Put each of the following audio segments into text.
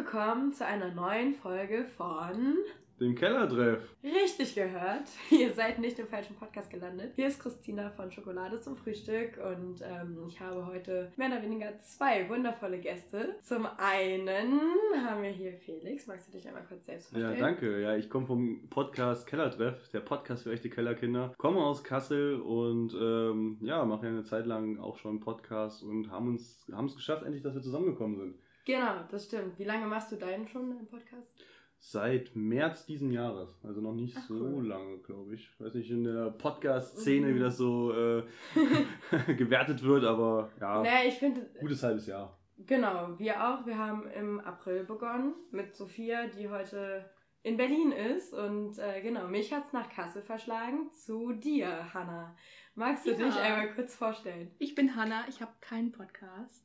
willkommen zu einer neuen Folge von dem Kellertreff. Richtig gehört. Ihr seid nicht im falschen Podcast gelandet. Hier ist Christina von Schokolade zum Frühstück und ähm, ich habe heute mehr oder weniger zwei wundervolle Gäste. Zum einen haben wir hier Felix. Magst du dich einmal kurz selbst vorstellen? Ja, danke. Ja, ich komme vom Podcast Kellertreff, der Podcast für echte Kellerkinder. Komme aus Kassel und ähm, ja, mache ja eine Zeit lang auch schon einen Podcast und haben uns haben es geschafft, endlich, dass wir zusammengekommen sind. Genau, das stimmt. Wie lange machst du deinen schon im Podcast? Seit März diesen Jahres, also noch nicht Ach, so cool. lange, glaube ich. Ich weiß nicht in der Podcast-Szene, mhm. wie das so äh, gewertet wird, aber ja, naja, ich find, gutes halbes Jahr. Genau, wir auch. Wir haben im April begonnen mit Sophia, die heute in Berlin ist. Und äh, genau, mich hat es nach Kassel verschlagen zu dir, Hanna. Magst du ja. dich einmal kurz vorstellen? Ich bin Hanna, ich habe keinen Podcast.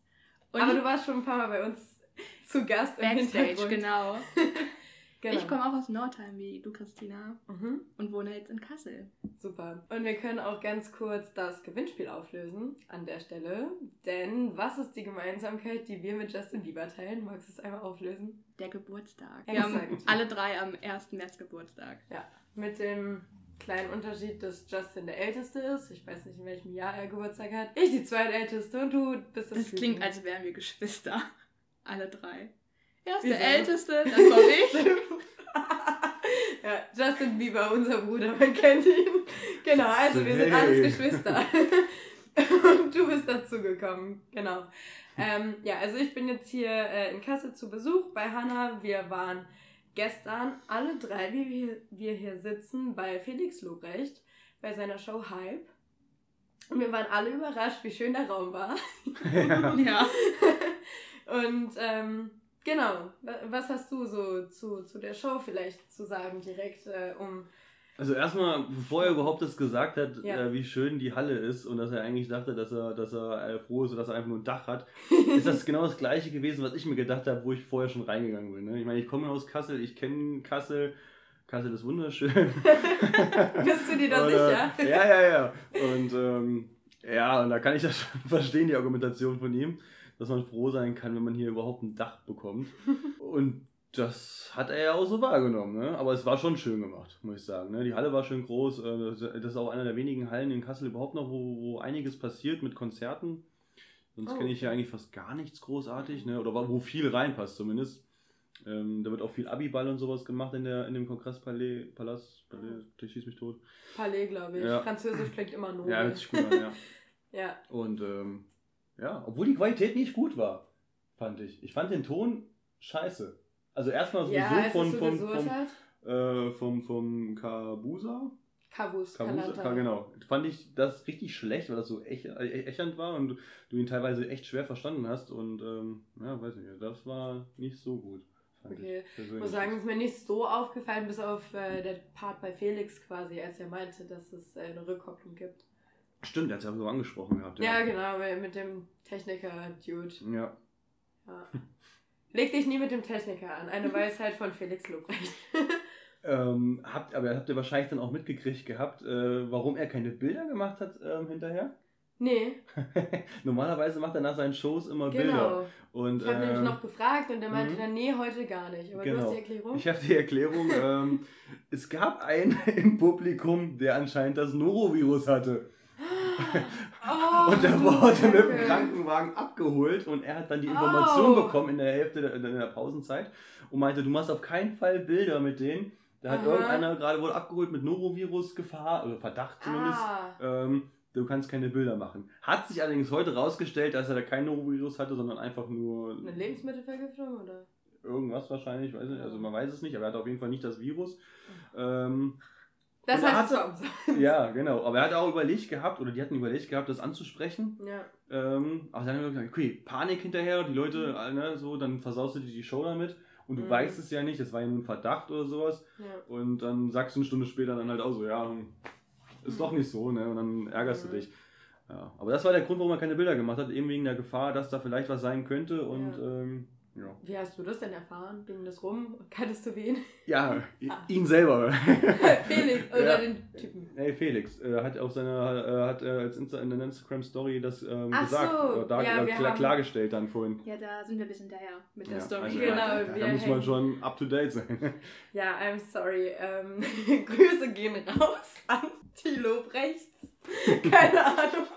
Und aber du warst schon ein paar Mal bei uns zu Gast im Backstage, genau. Genau. Ich komme auch aus Nordheim wie du, Christina. Mhm. Und wohne jetzt in Kassel. Super. Und wir können auch ganz kurz das Gewinnspiel auflösen an der Stelle. Denn was ist die Gemeinsamkeit, die wir mit Justin Bieber teilen? Magst du es einmal auflösen? Der Geburtstag. Wir haben alle drei am 1. März Geburtstag. Ja, mit dem kleinen Unterschied, dass Justin der Älteste ist. Ich weiß nicht, in welchem Jahr er Geburtstag hat. Ich die zweitälteste und du bist das Das klingt, als wären wir Geschwister. Alle drei. Er ist Wieso? der Älteste, dann komme ich. ja, Justin Bieber, unser Bruder, man kennt ihn. Genau, also wir sind alles Geschwister. Und du bist dazu gekommen, genau. Ähm, ja, also ich bin jetzt hier äh, in Kassel zu Besuch bei Hanna. Wir waren gestern alle drei, wie wir, wir hier sitzen, bei Felix Lobrecht, bei seiner Show Hype. Und wir waren alle überrascht, wie schön der Raum war. Ja. ja. Und ähm, Genau. Was hast du so zu, zu der Show vielleicht zu sagen, direkt äh, um. Also erstmal, bevor er überhaupt das gesagt hat, ja. äh, wie schön die Halle ist und dass er eigentlich dachte, dass er, dass er äh, froh ist, dass er einfach nur ein Dach hat, ist das genau das gleiche gewesen, was ich mir gedacht habe, wo ich vorher schon reingegangen bin. Ne? Ich meine, ich komme aus Kassel, ich kenne Kassel, Kassel ist wunderschön. Bist du dir da sicher? Ja, ja, ja. Und ähm, ja, und da kann ich das schon verstehen, die Argumentation von ihm dass man froh sein kann, wenn man hier überhaupt ein Dach bekommt. Und das hat er ja auch so wahrgenommen, ne? Aber es war schon schön gemacht, muss ich sagen. Ne? Die Halle war schön groß. Äh, das ist auch einer der wenigen Hallen in Kassel überhaupt noch, wo, wo einiges passiert mit Konzerten. Sonst oh. kenne ich ja eigentlich fast gar nichts großartig, ne? Oder wo viel reinpasst zumindest. Ähm, da wird auch viel Abiball und sowas gemacht in, der, in dem Kongresspalais, Palast, Palais, der schießt mich tot. Palais, glaube ich. Ja. Französisch klingt immer nur. Ja, hört sich gut an, ja. ja. Und ähm, ja, obwohl die Qualität nicht gut war, fand ich. Ich fand den Ton scheiße. Also erstmal sowieso ja, von, von, vom, äh, vom, vom Kabusa. Kabus, Kabusa, genau. Fand ich das richtig schlecht, weil das so ech, ächernd war und du ihn teilweise echt schwer verstanden hast. Und ähm, ja, weiß nicht, das war nicht so gut. Okay, ich muss sagen, es ist mir nicht so aufgefallen, bis auf äh, der Part bei Felix quasi, als er meinte, dass es äh, eine Rückkopplung gibt. Stimmt, er hat es ja so angesprochen gehabt. Ja, ja genau, mit dem Techniker-Dude. Ja. ja. Leg dich nie mit dem Techniker an. Eine Weisheit von Felix Lobrecht. ähm, habt, aber habt ihr wahrscheinlich dann auch mitgekriegt gehabt, äh, warum er keine Bilder gemacht hat ähm, hinterher? Nee. Normalerweise macht er nach seinen Shows immer genau. Bilder. Und, ich habe äh, nämlich noch gefragt und er meinte mhm. dann, nee, heute gar nicht. Aber genau. du hast die Erklärung. Ich habe die Erklärung. ähm, es gab einen im Publikum, der anscheinend das Norovirus hatte. Oh, und der wurde mit dem Krankenwagen abgeholt und er hat dann die Information oh. bekommen in der Hälfte der, in der Pausenzeit und meinte, du machst auf keinen Fall Bilder mit denen. Da hat Aha. irgendeiner gerade wohl abgeholt mit Norovirus-Gefahr, oder Verdacht zumindest. Ah. Ähm, du kannst keine Bilder machen. Hat sich allerdings heute rausgestellt, dass er da kein Norovirus hatte, sondern einfach nur. Eine Lebensmittelvergiftung oder? Irgendwas wahrscheinlich, weiß nicht. Also man weiß es nicht, aber er hat auf jeden Fall nicht das Virus. Ähm, das heißt hat, so Ja, genau. Aber er hat auch überlegt gehabt, oder die hatten überlegt gehabt, das anzusprechen. Ja. Ähm, aber dann haben wir gesagt, okay, Panik hinterher, die Leute, mhm. ne, so, dann versaust du dir die Show damit. Und du mhm. weißt es ja nicht, es war ja nur ein Verdacht oder sowas. Ja. Und dann sagst du eine Stunde später dann halt auch so, ja, ist mhm. doch nicht so, ne? Und dann ärgerst mhm. du dich. Ja. Aber das war der Grund, warum er keine Bilder gemacht hat, eben wegen der Gefahr, dass da vielleicht was sein könnte. Und ja, ähm, Ja. Wie hast du das denn erfahren? Ging das rum? Kanntest du wen? Ja, ah. ihn selber. Felix oder ja. den Typen? Nee, Felix. Er hat auf seiner, äh, hat er als Insta in der Instagram-Story das ähm, gesagt, so. oder da, ja, klar, klargestellt dann vorhin. Ja, da sind wir ein bisschen daher mit der ja, Story. Also, genau, da, da muss man schon up to date sein. Ja, I'm sorry. Ähm, Grüße gehen raus an Thilo Brechts. Keine Ahnung.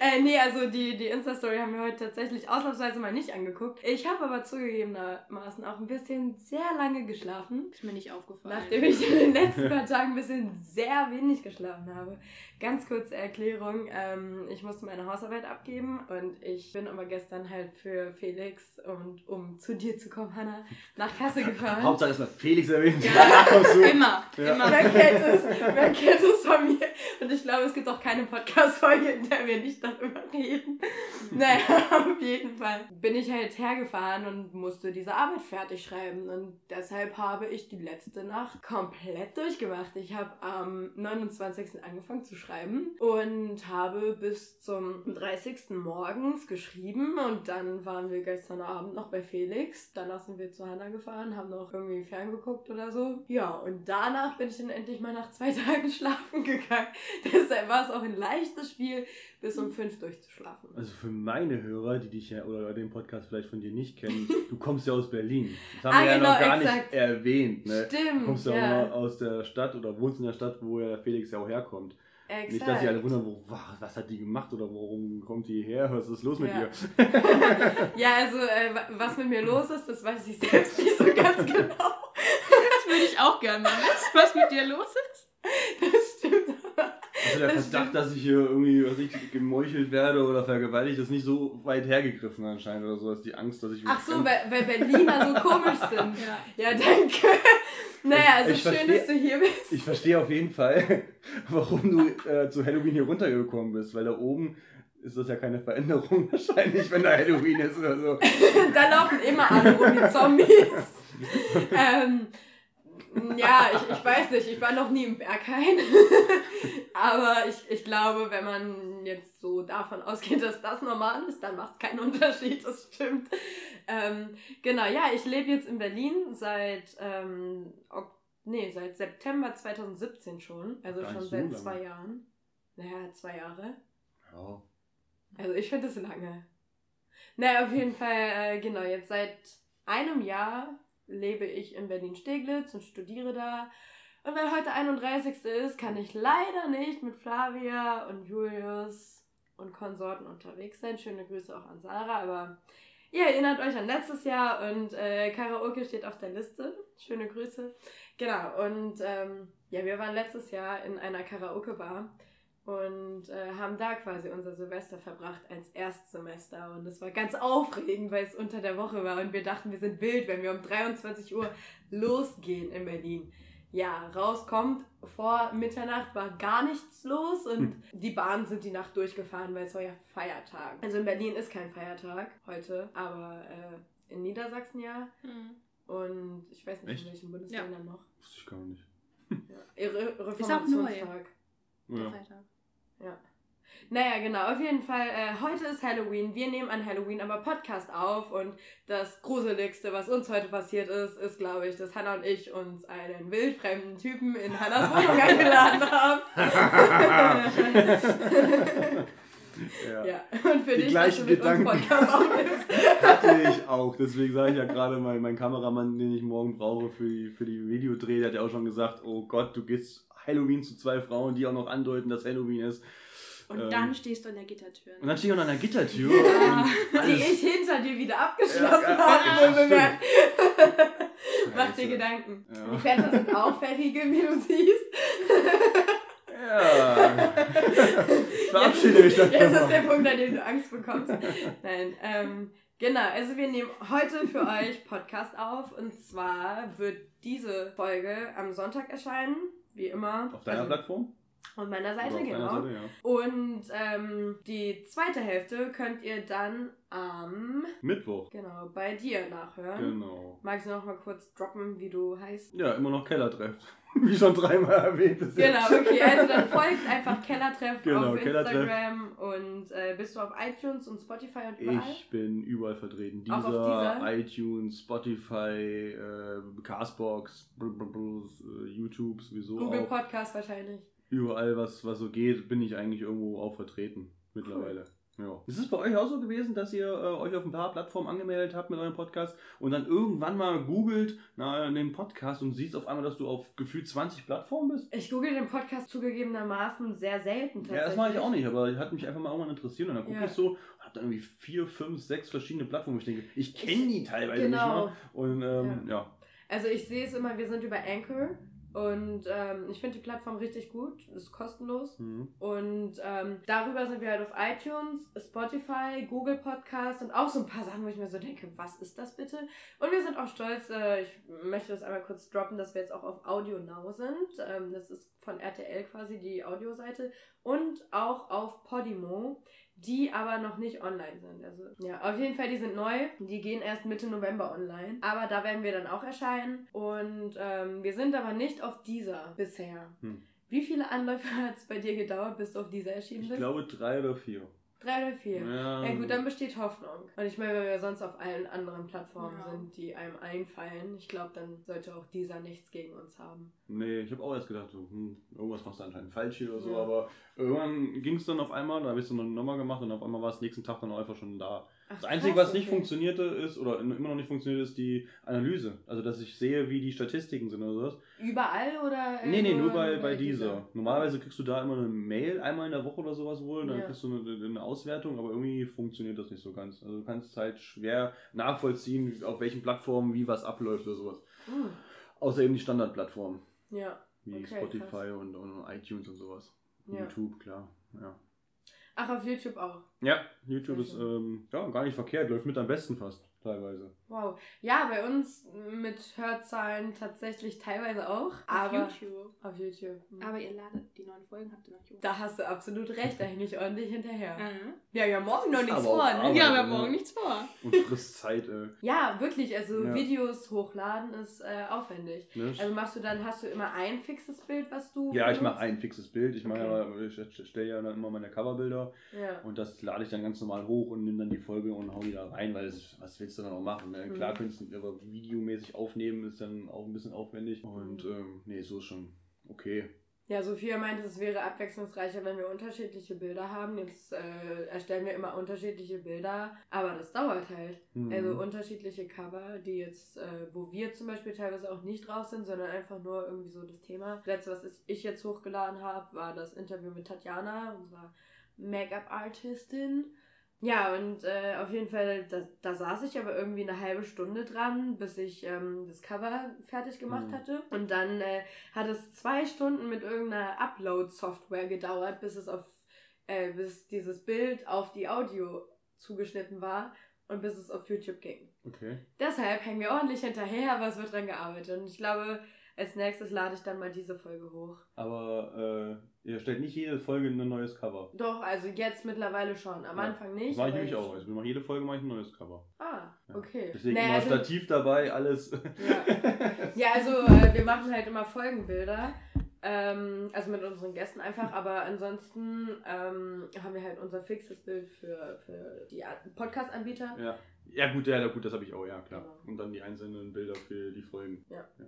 Äh, nee, also die, die Insta-Story haben wir heute tatsächlich ausnahmsweise mal nicht angeguckt. Ich habe aber zugegebenermaßen auch ein bisschen sehr lange geschlafen. Ist mir nicht aufgefallen. Nachdem ich in den letzten paar Tagen ein bisschen sehr wenig geschlafen habe. Ganz kurze Erklärung. Ähm, ich musste meine Hausarbeit abgeben und ich bin aber gestern halt für Felix und um zu dir zu kommen, Hanna, nach Kasse gefahren. Hauptsache erstmal Felix erwähnt. Ja, immer. Ja. immer. Wer kennt es? Wer kennt es von mir? Und ich glaube, es gibt auch keine Podcast-Folge, in der wir nicht darüber reden. naja, auf jeden Fall bin ich halt hergefahren und musste diese Arbeit fertig schreiben. Und deshalb habe ich die letzte Nacht komplett durchgemacht. Ich habe am 29. angefangen zu schreiben und habe bis zum 30. morgens geschrieben. Und dann waren wir gestern Abend noch bei Felix. Danach sind wir zu Hannah gefahren, haben noch irgendwie ferngeguckt oder so. Ja, und danach bin ich dann endlich mal nach zwei Tagen schlafen gegangen. Deshalb war es auch ein leichtes Spiel, bis um fünf durchzuschlafen. Also für meine Hörer, die dich ja oder den Podcast vielleicht von dir nicht kennen, du kommst ja aus Berlin. Das haben ah, wir ja genau, noch gar exakt. nicht erwähnt. Ne? Stimmt. Du kommst ja, ja auch aus der Stadt oder wohnst in der Stadt, wo ja Felix ja auch herkommt. Exakt. Nicht, dass sie alle wundern, wo, was hat die gemacht oder warum kommt die her? Was ist los mit ja. ihr? ja, also äh, was mit mir los ist, das weiß ich selbst nicht so ganz genau. Das würde ich auch gerne wissen, was mit dir los ist. Das. Also der Verdacht, dass ich hier irgendwie was ich, gemeuchelt werde oder vergewaltigt, ist nicht so weit hergegriffen anscheinend oder so, als die Angst, dass ich Ach so, weil, weil Berliner so komisch sind. Ja, ja danke. Naja, also ich schön, versteh, dass du hier bist. Ich verstehe auf jeden Fall, warum du äh, zu Halloween hier runtergekommen bist, weil da oben ist das ja keine Veränderung wahrscheinlich, wenn da Halloween ist oder so. da laufen immer alle rum die Zombies. ähm, ja, ich, ich weiß nicht, ich war noch nie im Berghain. Aber ich, ich glaube, wenn man jetzt so davon ausgeht, dass das normal ist, dann macht es keinen Unterschied, das stimmt. Ähm, genau, ja, ich lebe jetzt in Berlin seit, ähm, nee, seit September 2017 schon. Also schon so seit lange. zwei Jahren. Naja, zwei Jahre. Ja. Also ich finde es lange. Naja, auf jeden Fall, äh, genau, jetzt seit einem Jahr lebe ich in Berlin-Steglitz und studiere da. Und weil heute 31. ist, kann ich leider nicht mit Flavia und Julius und Konsorten unterwegs sein. Schöne Grüße auch an Sarah, aber ihr erinnert euch an letztes Jahr und äh, Karaoke steht auf der Liste. Schöne Grüße. Genau, und ähm, ja, wir waren letztes Jahr in einer Karaoke-Bar und äh, haben da quasi unser Silvester verbracht als Erstsemester. Und es war ganz aufregend, weil es unter der Woche war und wir dachten, wir sind wild, wenn wir um 23 Uhr losgehen in Berlin. Ja, rauskommt, vor Mitternacht war gar nichts los und hm. die Bahnen sind die Nacht durchgefahren, weil es war ja Feiertag. Also in Berlin ist kein Feiertag heute, aber äh, in Niedersachsen ja. Hm. Und ich weiß nicht, Echt? in welchen Bundesländern ja. noch. Wusste ich gar nicht. Ja. Re Reformationstag. Ja. Freitag. Ja. Naja, genau. Auf jeden Fall, äh, heute ist Halloween. Wir nehmen an Halloween aber Podcast auf und das Gruseligste, was uns heute passiert ist, ist, glaube ich, dass Hannah und ich uns einen wildfremden Typen in Hannahs Wohnung eingeladen haben. ja. ja. Und für Die dich, gleichen Gedanken Podcast hatte ich auch. Deswegen sage ich ja gerade mal, mein Kameramann, den ich morgen brauche für die, für die Videodreh, der hat ja auch schon gesagt, oh Gott, du gehst Halloween zu zwei Frauen, die auch noch andeuten, dass Halloween ist. Und ähm, dann stehst du an der Gittertür. Und dann stehe ich an der Gittertür. Ja, die ich hinter dir wieder abgeschlossen ja, habe. Ja, Mach dir Gedanken. Ja. Die Fenster sind auch verriegelt, wie du siehst. Ja. Verabschiede mich davon. Jetzt ist der Punkt, an dem du Angst bekommst. Nein, ähm, genau. Also wir nehmen heute für euch Podcast auf. Und zwar wird diese Folge am Sonntag erscheinen wie immer. Auf deiner also, Plattform? Und meiner Seite, genau. Seite, ja. Und ähm, die zweite Hälfte könnt ihr dann am Mittwoch. Genau, bei dir nachhören. Genau. Magst du noch mal kurz droppen, wie du heißt? Ja, immer noch Kellertreff. Wie schon dreimal erwähnt ist. Genau, okay. Also dann folgt einfach Kellertreff genau, auf Instagram und äh, bist du auf iTunes und Spotify und überall? Ich bin überall vertreten. Dieser, dieser? iTunes, Spotify, äh, Castbox, YouTube sowieso. Google auch. Podcast wahrscheinlich. Überall, was, was so geht, bin ich eigentlich irgendwo auch vertreten mittlerweile. Cool. Ja. Ist es bei euch auch so gewesen, dass ihr äh, euch auf ein paar Plattformen angemeldet habt mit eurem Podcast und dann irgendwann mal googelt nach dem Podcast und siehst auf einmal, dass du auf gefühlt 20 Plattformen bist? Ich google den Podcast zugegebenermaßen sehr selten tatsächlich. Ja, das mache ich auch nicht, aber hat mich einfach mal irgendwann interessiert und dann gucke ja. ich so, hab dann irgendwie vier, fünf, sechs verschiedene Plattformen. Ich denke, ich kenne die teilweise genau. nicht mal. Und ähm, ja. ja. Also ich sehe es immer, wir sind über Anchor und ähm, ich finde die Plattform richtig gut, ist kostenlos. Mhm. Und ähm, darüber sind wir halt auf iTunes, Spotify, Google Podcast und auch so ein paar Sachen, wo ich mir so denke, was ist das bitte? Und wir sind auch stolz, äh, ich möchte das einmal kurz droppen, dass wir jetzt auch auf Audio Now sind. Ähm, das ist von RTL quasi die Audioseite. Und auch auf Podimo die aber noch nicht online sind. Also ja, auf jeden Fall, die sind neu. Die gehen erst Mitte November online. Aber da werden wir dann auch erscheinen. Und ähm, wir sind aber nicht auf dieser bisher. Hm. Wie viele Anläufe hat es bei dir gedauert, bis du auf dieser erschienen bist? Ich glaube drei oder vier. Drei oder vier. Ja. ja. gut, dann besteht Hoffnung. Und ich meine, wenn wir sonst auf allen anderen Plattformen ja. sind, die einem einfallen, ich glaube, dann sollte auch dieser nichts gegen uns haben. Nee, ich habe auch erst gedacht, so, hm, irgendwas machst du anscheinend falsch hier oder so, ja. aber irgendwann ging es dann auf einmal, da habe ich es dann nochmal gemacht und auf einmal war es nächsten Tag dann einfach schon da. Ach, das Einzige, krass, was nicht okay. funktionierte, ist, oder immer noch nicht funktioniert, ist die Analyse. Also, dass ich sehe, wie die Statistiken sind oder sowas. Überall oder? Nee, nee, nur bei, bei dieser. dieser. Normalerweise kriegst du da immer eine Mail, einmal in der Woche oder sowas wohl, dann ja. kriegst du eine, eine, Auswertung, aber irgendwie funktioniert das nicht so ganz. Also, du kannst halt schwer nachvollziehen, auf welchen Plattformen wie was abläuft oder sowas. Mhm. Außer eben die Standardplattformen. Ja. Wie okay, Spotify und, und, iTunes und sowas. Ja. YouTube, klar. Ja. Ach, auf YouTube auch. Ja, YouTube ist ähm, ja, gar nicht verkehrt, läuft mit am besten fast teilweise. Wow. Ja, bei uns mit Hörzahlen tatsächlich teilweise auch. Auf aber YouTube. Auf YouTube. Mhm. Aber ihr ladet die neuen Folgen, habt ihr noch YouTube. Da hast du absolut recht, da hänge ich ordentlich hinterher. Mhm. Ja, ja, morgen noch nichts vor, ne? ja, wir haben morgen nichts vor. Und frisst Zeit, ey. Ja, wirklich, also ja. Videos hochladen ist äh, aufwendig. Ne? Also machst du dann, hast du immer ein fixes Bild, was du. Ja, ich mache ein fixes Bild. Ich mache okay. ja, ich stelle ja dann immer meine Coverbilder. Ja. Und das lade ich dann ganz normal hoch und nehme dann die Folge und hau die da rein, weil es, was willst du dann auch machen? Ne? Klar mhm. könntest du aber videomäßig aufnehmen, ist dann auch ein bisschen aufwendig. Und ähm, nee, so ist schon okay. Ja, Sophia meinte, es wäre abwechslungsreicher, wenn wir unterschiedliche Bilder haben. Jetzt äh, erstellen wir immer unterschiedliche Bilder, aber das dauert halt. Mhm. Also unterschiedliche Cover, die jetzt, äh, wo wir zum Beispiel teilweise auch nicht drauf sind, sondern einfach nur irgendwie so das Thema. Das letzte, was ich jetzt hochgeladen habe, war das Interview mit Tatjana, unserer Make-up-Artistin. Ja, und äh, auf jeden Fall, da, da saß ich aber irgendwie eine halbe Stunde dran, bis ich ähm, das Cover fertig gemacht mhm. hatte. Und dann äh, hat es zwei Stunden mit irgendeiner Upload-Software gedauert, bis es auf, äh, bis dieses Bild auf die Audio zugeschnitten war und bis es auf YouTube ging. Okay. Deshalb hängen wir ordentlich hinterher, aber es wird dran gearbeitet. Und ich glaube, als nächstes lade ich dann mal diese Folge hoch. Aber äh, ihr stellt nicht jede Folge ein neues Cover. Doch, also jetzt mittlerweile schon. Am ja. Anfang nicht. Das mache ich nämlich auch. Also wir machen jede Folge mache ich ein neues Cover. Ah, okay. Deswegen naja, immer also, Stativ dabei, alles. Ja, ja also äh, wir machen halt immer Folgenbilder. Ähm, also mit unseren Gästen einfach, aber ansonsten ähm, haben wir halt unser fixes Bild für, für die Podcast-Anbieter. Ja. Ja, gut, ja, gut, das habe ich auch, ja, klar. Genau. Und dann die einzelnen Bilder für die Folgen. Ja. ja.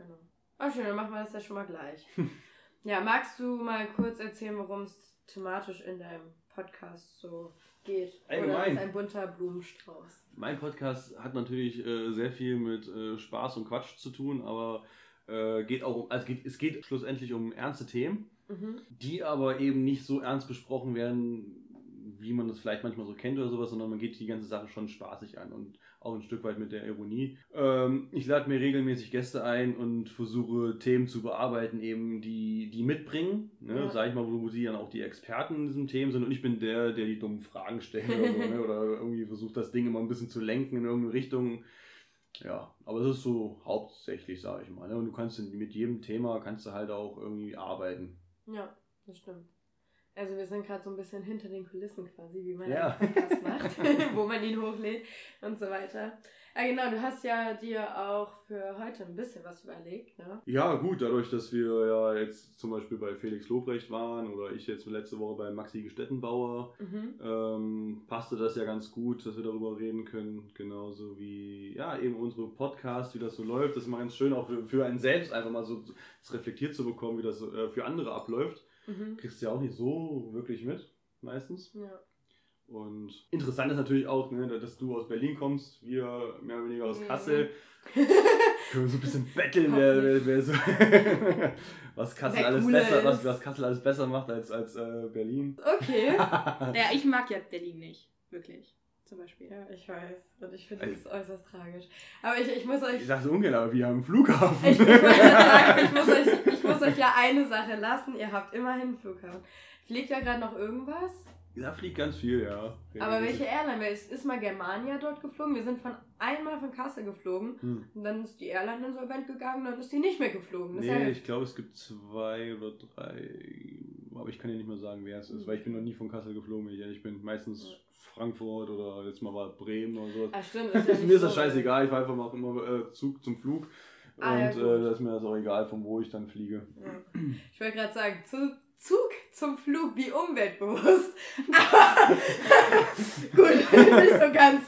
Genau. Oh, schön, dann machen wir das ja schon mal gleich. ja, magst du mal kurz erzählen, worum es thematisch in deinem Podcast so geht? Allgemein. Oder ist ein bunter Blumenstrauß? Mein Podcast hat natürlich äh, sehr viel mit äh, Spaß und Quatsch zu tun, aber äh, geht auch um, also geht, es geht schlussendlich um ernste Themen, mhm. die aber eben nicht so ernst besprochen werden, wie man das vielleicht manchmal so kennt oder sowas, sondern man geht die ganze Sache schon spaßig an und auch ein Stück weit mit der Ironie. Ähm, ich lade mir regelmäßig Gäste ein und versuche Themen zu bearbeiten, eben die, die mitbringen, ne? ja. sag ich mal, wo sie dann auch die Experten in diesen Themen sind und ich bin der, der die dummen Fragen stellt oder, so, ne? oder irgendwie versucht das Ding immer ein bisschen zu lenken in irgendeine Richtung. Ja, aber das ist so hauptsächlich, sage ich mal. Ne? Und du kannst mit jedem Thema kannst du halt auch irgendwie arbeiten. Ja. das stimmt. Also wir sind gerade so ein bisschen hinter den Kulissen quasi, wie man ja. einen Podcast macht, wo man ihn hochlädt und so weiter. Ja, genau, du hast ja dir auch für heute ein bisschen was überlegt, ne? Ja, gut, dadurch, dass wir ja jetzt zum Beispiel bei Felix Lobrecht waren oder ich jetzt letzte Woche bei Maxi Gestettenbauer, mhm. ähm, passte das ja ganz gut, dass wir darüber reden können. Genauso wie, ja, eben unsere Podcast, wie das so läuft. Das ist mal ganz schön, auch für, für einen selbst einfach mal so reflektiert zu bekommen, wie das äh, für andere abläuft. Mhm. Kriegst du ja auch nicht so wirklich mit, meistens. Ja. Und interessant ist natürlich auch, ne, dass du aus Berlin kommst, wir mehr oder weniger aus Kassel. Können wir so ein bisschen betteln, wer, wer, wer so was Kassel alles besser, was, was Kassel alles besser macht als, als äh, Berlin. Okay. ja, ich mag ja Berlin nicht, wirklich. Zum Beispiel. Ja, ich weiß. Und ich finde das also, äußerst tragisch. Aber ich, ich muss euch. Ich sag's ungern, aber wir haben einen Flughafen. Ich, ich, muss euch, ich muss euch ja eine Sache lassen. Ihr habt immerhin einen Flughafen. Fliegt da gerade noch irgendwas? Da fliegt ganz viel, ja. Aber welche Airline? Weil es ist mal Germania dort geflogen. Wir sind von einmal von Kassel geflogen. Hm. Und dann ist die Airline insolvent gegangen, dann ist die nicht mehr geflogen. Das nee, ich glaube, es gibt zwei oder drei. Aber ich kann dir nicht mehr sagen, wer es ist, hm. weil ich bin noch nie von Kassel geflogen, wenn ich ehrlich bin. Meistens ja. Frankfurt oder jetzt mal war Bremen oder so. Ach, stimmt. Ist ja mir ist das scheißegal, ich fahre einfach mal immer äh, Zug zum Flug. Ah, und ja, äh, da ist mir das auch egal, von wo ich dann fliege. Ja. Ich wollte gerade sagen, Zug Zug zum Flug wie umweltbewusst. Aber gut, nicht so ganz.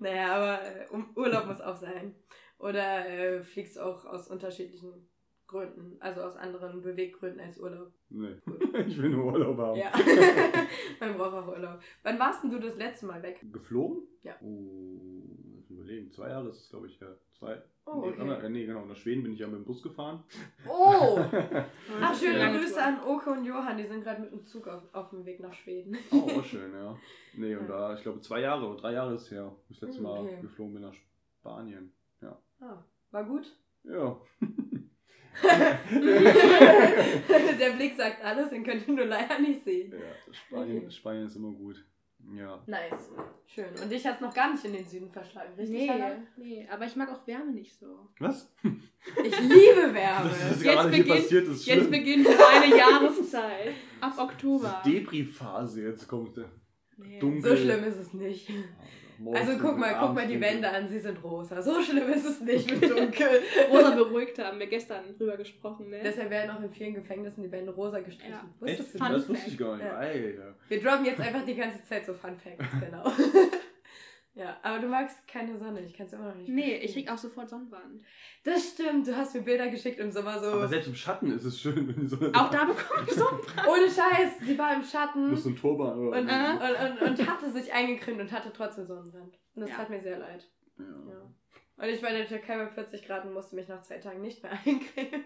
naja, aber äh, Urlaub muss auch sein. Oder äh, fliegst auch aus unterschiedlichen Gründen, also aus anderen Beweggründen als Urlaub. Nee, ich will nur Urlaub haben. Ja, man braucht auch Urlaub. Wann warst denn du das letzte Mal weg? Geflogen? Ja. Oh, überlegen, zwei Jahre ist es, glaube ich, ja. Zwei. Oh, okay. nee, nee, genau, nach Schweden bin ich ja mit dem Bus gefahren. Oh! Ach, schöne ja. Grüße an Oke und Johann, die sind gerade mit dem Zug auf, auf dem Weg nach Schweden. Oh, auch schön, ja. Nee, und da, ich glaube, zwei Jahre oder drei Jahre ist es her, wo ich das letzte Mal okay. geflogen bin nach Spanien. Ja. Ah, war gut? Ja. Der Blick sagt alles, den könnt ihr nur leider nicht sehen. Ja, Spanien, okay. Spanien ist immer gut. Ja. Nice. Schön. Und dich hat es noch gar nicht in den Süden verschlagen, richtig? Nee, nee, aber ich mag auch Wärme nicht so. Was? Ich liebe Wärme. Das ist jetzt beginnt, passiert, ist jetzt beginnt eine Jahreszeit. Ab Oktober. Depri-Phase, jetzt kommt der. Nee. Dunkel. So schlimm ist es nicht. Also guck mal, guck mal die Wände an, sie sind rosa. So schlimm ist es nicht mit dunkel. rosa beruhigt haben wir gestern drüber gesprochen, ne? Deshalb werden auch in vielen Gefängnissen die Wände rosa gestrichen. Ja. Wusstest Echt? du das? wusste ich gar nicht. Ja. Alter. Wir droppen jetzt einfach die ganze Zeit so Fun Facts, genau. Ja, aber du magst keine Sonne. Ich kann es immer noch nicht. Nee, verstehen. ich krieg auch sofort Sonnenbrand. Das stimmt. Du hast mir Bilder geschickt im Sommer so. Aber selbst im Schatten ist es schön, wenn die Sonne. Auch da bekomme ich Sonnenbrand. Ohne Scheiß. Sie war im Schatten. Muss ein Turban oder und, und, und, und, hatte sich eingecremt und hatte trotzdem Sonnenbrand. Und das ja. tat mir sehr leid. Ja. ja. Und ich war in der Türkei bei 40 Grad und musste mich nach zwei Tagen nicht mehr eincremen.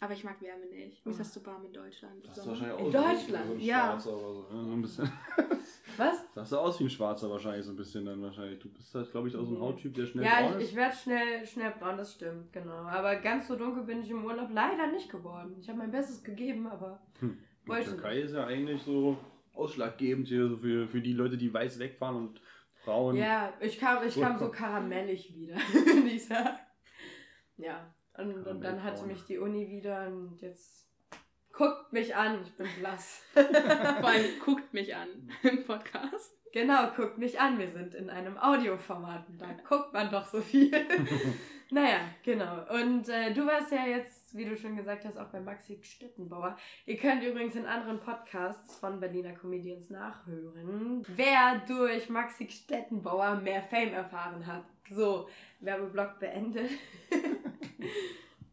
Aber ich mag Wärme nicht. Wie ist das so warm in Deutschland? Das ist wahrscheinlich auch in Deutschland? So ein ja. Schwarzer oder so. Ja, so ein bisschen. Was? Sahst du aus wie ein Schwarzer wahrscheinlich so ein bisschen dann wahrscheinlich. Du bist halt, glaube ich, auch so ein Hauttyp, der schnell ja, braun ist. Ja, ich, werde schnell, schnell braun, das stimmt, genau. Aber ganz so dunkel bin ich im Urlaub leider nicht geworden. Ich habe mein Bestes gegeben, aber hm. Die Türkei ist ja eigentlich so ausschlaggebend hier so für, für die Leute, die weiß wegfahren und braun. Ja, ich kam, ich kam so karamellig wieder, würde ich sagen. Ja, und, und dann hatte mich die Uni wieder und jetzt guckt mich an, ich bin blass. Vor allem guckt mich an im Podcast. Genau, guckt mich an. Wir sind in einem Audioformat und da guckt man doch so viel. naja, genau. Und äh, du warst ja jetzt, wie du schon gesagt hast, auch bei Maxi Stettenbauer. Ihr könnt übrigens in anderen Podcasts von Berliner Comedians nachhören, wer durch Maxi Stettenbauer mehr Fame erfahren hat. So, Werbeblock beendet.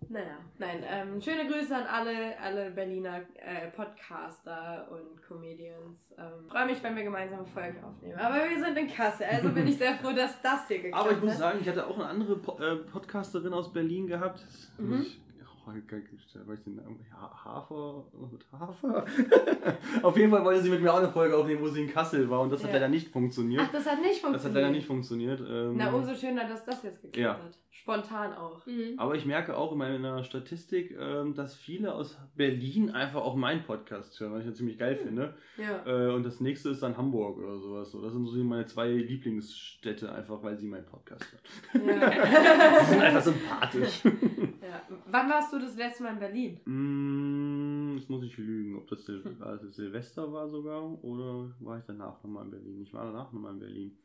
Naja, nein, ähm, schöne Grüße an alle, alle Berliner äh, Podcaster und Comedians. Ähm, Freue mich, wenn wir gemeinsame Folgen aufnehmen. Aber wir sind in Kasse, also bin ich sehr froh, dass das hier geklappt hat. Aber ich muss sagen, ich hatte auch eine andere po äh, Podcasterin aus Berlin gehabt. Mhm. Ich, weil ich den Namen Hafer Hafer. Auf jeden Fall wollte sie mit mir auch eine Folge aufnehmen, wo sie in Kassel war und das ja. hat leider nicht funktioniert. Ach, das hat nicht funktioniert. Das hat leider nicht funktioniert. Ähm, Na, umso schöner, dass das jetzt geklappt ja. hat. Spontan auch. Mhm. Aber ich merke auch in meiner Statistik, ähm, dass viele aus Berlin einfach auch meinen Podcast hören, was ich ja ziemlich geil mhm. finde. Ja. Äh, und das nächste ist dann Hamburg oder sowas. Das sind so meine zwei Lieblingsstädte, einfach weil sie meinen Podcast hören. Ja. sie sind einfach sympathisch. Ja. Wann warst du das letzte Mal in Berlin? Mm, jetzt muss ich lügen, ob das Sil also Silvester war sogar oder war ich danach nochmal in Berlin? Ich war danach nochmal in Berlin.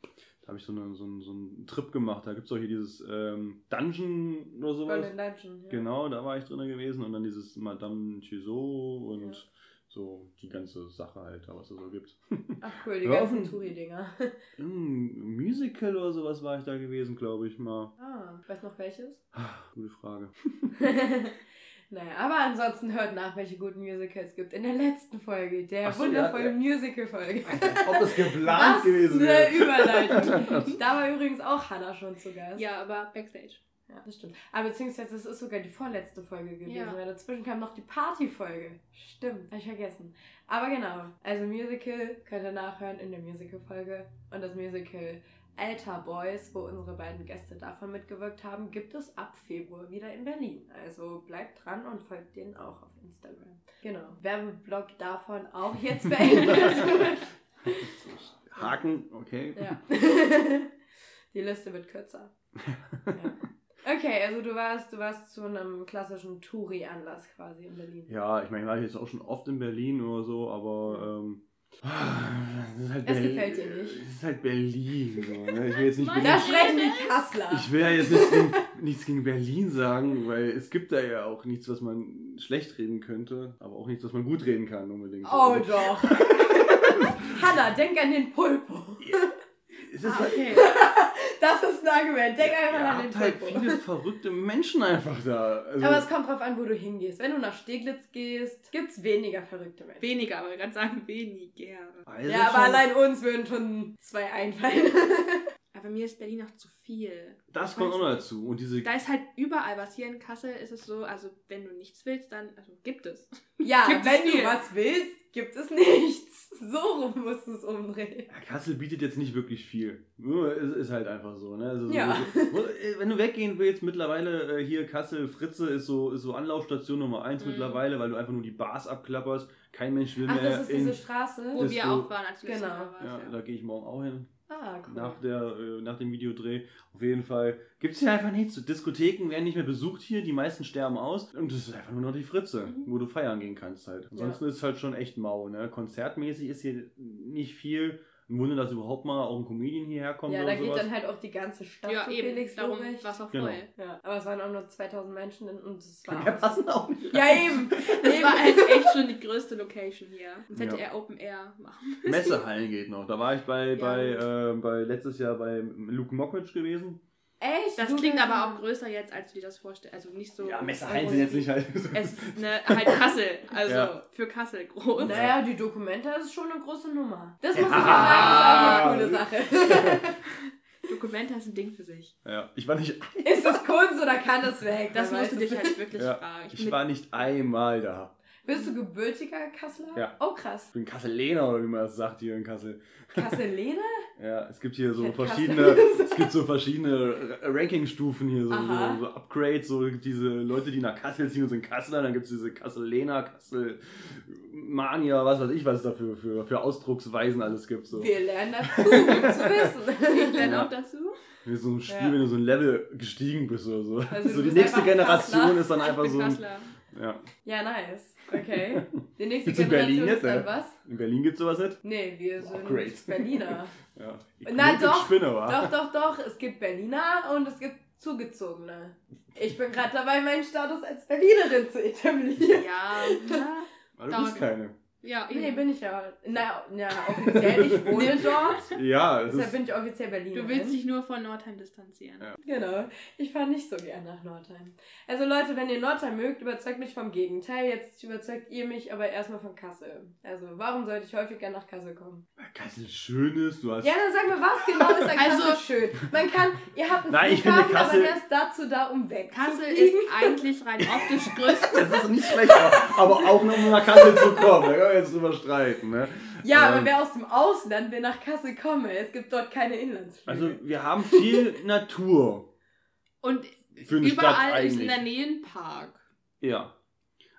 Da habe ich so, eine, so, einen, so einen Trip gemacht. Da gibt es auch hier dieses ähm, Dungeon oder sowas. Berlin Dungeon, ja. Genau, da war ich drin gewesen und dann dieses Madame Tussauds und ja. So die ganze Sache halt, was es so gibt. Ach cool, die ganzen Touri-Dinger. Musical oder sowas war ich da gewesen, glaube ich mal. Ah, weißt du noch welches? Ah, gute Frage. Naja, aber ansonsten hört nach, welche guten Musicals es gibt. In der letzten Folge, der so, wundervollen ja, Musical-Folge. Ob es geplant Was gewesen wäre. eine Überleitung. da war übrigens auch Hannah schon zu Gast. Ja, aber Backstage. Ja, das stimmt. Aber beziehungsweise es ist sogar die vorletzte Folge gewesen, ja. weil dazwischen kam noch die Party-Folge. Stimmt, habe ich vergessen. Aber genau, also Musical könnt ihr nachhören in der Musical-Folge. Und das Musical Alter Boys, wo unsere beiden Gäste davon mitgewirkt haben, gibt es ab Februar wieder in Berlin. Also bleibt dran und folgt denen auch auf Instagram. Genau. Werbeblock davon auch jetzt beendet. Haken, okay. Ja. Die Liste wird kürzer. Ja. Okay, also du warst, du warst zu einem klassischen Touri-Anlass quasi in Berlin. Ja, ich meine, ich war jetzt auch schon oft in Berlin oder so, aber ähm, das halt es Ber gefällt dir nicht. Es ist halt Berlin. So, ne? Ich will jetzt nicht da sprechen die Kassler. Ich will ja jetzt nichts gegen, nichts gegen Berlin sagen, weil es gibt da ja auch nichts, was man schlecht reden könnte, aber auch nichts, was man gut reden kann unbedingt. Oh doch. Hanna, denk an den Pulpo. Ja. Es ist ah, okay. das ist ein Argument. Denk einfach ja, an den halt viele verrückte Menschen einfach da. Also aber es kommt drauf an, wo du hingehst. Wenn du nach Steglitz gehst, gibt es weniger verrückte Menschen. Weniger, aber ganz sagen weniger. Also ja, aber allein uns würden schon zwei einfallen. Aber mir ist Berlin noch zu viel. Das kommt auch noch dazu. Und diese da ist halt überall was. Hier in Kassel ist es so, also wenn du nichts willst, dann also gibt es. Ja, gibt wenn es du was willst, gibt es nichts. So rum musst du es umdrehen. Ja, Kassel bietet jetzt nicht wirklich viel. Nur ist, ist halt einfach so. Ne? Also ja. So, äh, wenn du weggehen willst, mittlerweile äh, hier Kassel, Fritze ist so, ist so Anlaufstation Nummer 1 mhm. mittlerweile, weil du einfach nur die Bars abklapperst. Kein Mensch will Ach, mehr. das ist diese Straße, wo wir auch waren, als wir genau. Waren, ja, ja, da gehe ich morgen auch hin. Ah, cool. Nach, der, äh, nach dem Videodreh. Auf jeden Fall gibt es hier einfach nichts. Diskotheken werden nicht mehr besucht hier, die meisten sterben aus. Und es ist einfach nur noch die Fritze, mhm. wo du feiern gehen kannst halt. Ansonsten ja. ist es halt schon echt mau. Ne? Konzertmäßig ist hier nicht viel. Ein Wunder, dass überhaupt mal auch ein Comedian hierher kommt. Ja, da geht dann halt auch die ganze Stadt ja, zu eben, Felix darum war es auch voll. Genau. Ja, aber es waren auch nur 2000 Menschen und es war. Ja, passen auch nicht. Ja, eben. Das eben. war halt echt schon die größte Location hier. Sonst hätte ja. er Open Air machen müssen. Messehallen geht noch. Da war ich bei, ja. bei, äh, bei letztes Jahr bei Luke Mockridge gewesen. Echt? Das klingt aber auch größer jetzt, als du dir das vorstellst. Also nicht so. Ja, Messerhallen sind jetzt nicht halt. Es ist eine, halt Kassel. Also ja. für Kassel groß. Naja, die Dokumenta ist schon eine große Nummer. Das muss ja. ich ja sagen, ist auch eine coole Sache. Dokumenta ist ein Ding für sich. Ja, ich war nicht. Ist das Kunst oder kann das weg? Das musst du dich halt wirklich ja. fragen. Ich, ich war nicht einmal da. Bist du gebürtiger Kasseler? Ja. Oh, krass. Ich bin Kasseler oder wie man das sagt hier in Kassel. Kasselene? ja, es gibt hier so verschiedene, es gibt so verschiedene Rankingstufen hier, so, so, so, Upgrades, so diese Leute, die nach Kassel ziehen und sind Kasseler, dann gibt es diese Kasselena, Kasselmania, was weiß ich, was es da für, für, für Ausdrucksweisen alles gibt. So. Wir lernen dazu, gut zu wissen. Ich lerne auch dazu. Wie so ein Spiel, ja. wenn du so ein Level gestiegen bist oder so. Also so die nächste Generation Kassler. ist dann einfach so ein, ja. ja, nice. Okay. Die nächste Generation Berlin jetzt, ist dann was? In Berlin gibt es sowas nicht? Nee, wir sind oh, Berliner. ja. Na doch, Spinne, doch, doch, doch. Es gibt Berliner und es gibt Zugezogene. Ich bin gerade dabei, meinen Status als Berlinerin zu etablieren. Ja, na, Aber du bist keine. Ja, nee, bin ich ja. Na, na offiziell, ich wohne dort. Ja, Deshalb ist bin ich offiziell Berliner. Du willst dich nur von Nordheim distanzieren. Ja. Genau. Ich fahre nicht so gern nach Nordheim. Also Leute, wenn ihr Nordheim mögt, überzeugt mich vom Gegenteil. Jetzt überzeugt ihr mich aber erstmal von Kassel. Also, warum sollte ich häufiger nach Kassel kommen? Weil Kassel schön ist. Du hast ja, dann sag mir, was genau ist an Kassel also, schön? Man kann, ihr habt einen Nein, ich finde Kassel, aber der ist dazu da, um weg Kassel ist eigentlich rein optisch größer. Das ist nicht schlecht, aber auch nur um nach Kassel zu kommen. Wir jetzt drüber streiten streiten. Ne? Ja, ähm, aber wer aus dem Ausland will nach Kassel kommen, es gibt dort keine Inlandsflüge. Also wir haben viel Natur. Und überall ist in der Nähe ein Park. Ja.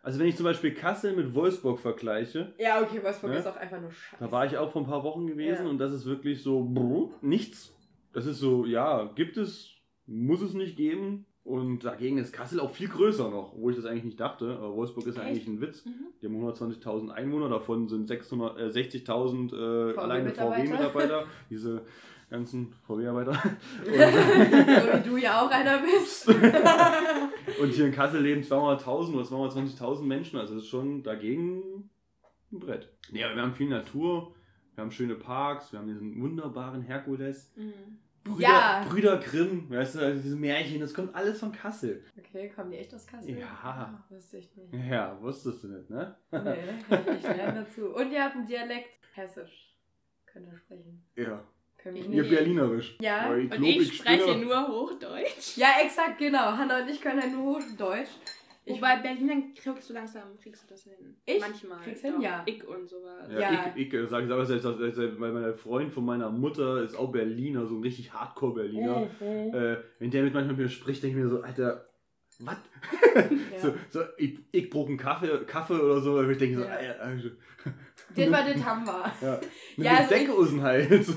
Also wenn ich zum Beispiel Kassel mit Wolfsburg vergleiche. Ja, okay, Wolfsburg ne? ist auch einfach nur scheiße. Da war ich auch vor ein paar Wochen gewesen ja. und das ist wirklich so brr, nichts. Das ist so, ja, gibt es, muss es nicht geben. Und dagegen ist Kassel auch viel größer noch, wo ich das eigentlich nicht dachte. Aber Wolfsburg ist ja eigentlich ein Witz. Mhm. Die haben 120.000 Einwohner, davon sind 660.000 äh, äh, alleine VW-Mitarbeiter. Diese ganzen VW-Arbeiter. so wie du ja auch einer bist. und hier in Kassel leben 200.000 oder 220.000 Menschen. Also das ist schon dagegen ein Brett. Ja, wir haben viel Natur, wir haben schöne Parks, wir haben diesen wunderbaren Herkules. Mhm. Brüder, ja. Brüder Grimm, weißt du, also diese Märchen, das kommt alles von Kassel. Okay, kommen die echt aus Kassel? Ja. Ah, wusste ich nicht. Ja, wusstest du nicht, ne? Nee, ich lerne dazu. Und ihr habt einen Dialekt, Hessisch. Könnt ihr sprechen. Ja. Können wir Ihr Berlinerisch. Ja, ich und ich, ich spreche nur Hochdeutsch. Ja, exakt, genau. Hanna und ich können ja nur Hochdeutsch. Ich, Wobei Berliner kriegst du langsam, kriegst du das hin. Ich? Manchmal. Kriegst hin, ja. Ich und sowas. Ja, ja. ich, ich sage aber selbst, weil mein Freund von meiner Mutter ist auch Berliner, so ein richtig Hardcore-Berliner. Mhm. Äh, wenn der mit manchmal mit mir spricht, denke ich mir so, Alter, was? Ja. so, so, ich, ich brauche einen Kaffee, Kaffee oder so, aber ich denke so, ja. Alter, also, Den war den haben wir. Ja, mit ja, also dem Hals.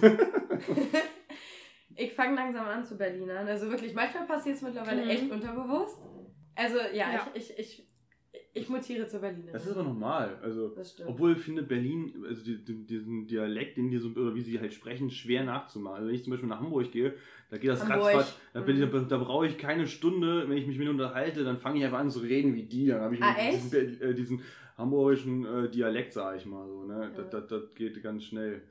ich fange langsam an zu Berlinern. Also wirklich, manchmal passiert es mittlerweile mhm. echt unterbewusst. Also ja, ja. Ich, ich, ich, ich mutiere zur Berliner. Das ist aber normal. Also, obwohl ich finde, Berlin, also die, die, diesen Dialekt, den die so, oder wie sie halt sprechen, schwer nachzumachen. Also wenn ich zum Beispiel nach Hamburg gehe, da geht das Hamburg. ratzfatz, da, mhm. ich, da, da brauche ich keine Stunde, wenn ich mich mit unterhalte, dann fange ich einfach an zu reden wie die. Dann habe ich ah, diesen, äh, diesen, hamburgischen äh, Dialekt, sage ich mal so. Ne? Ja. Das, das, das geht ganz schnell.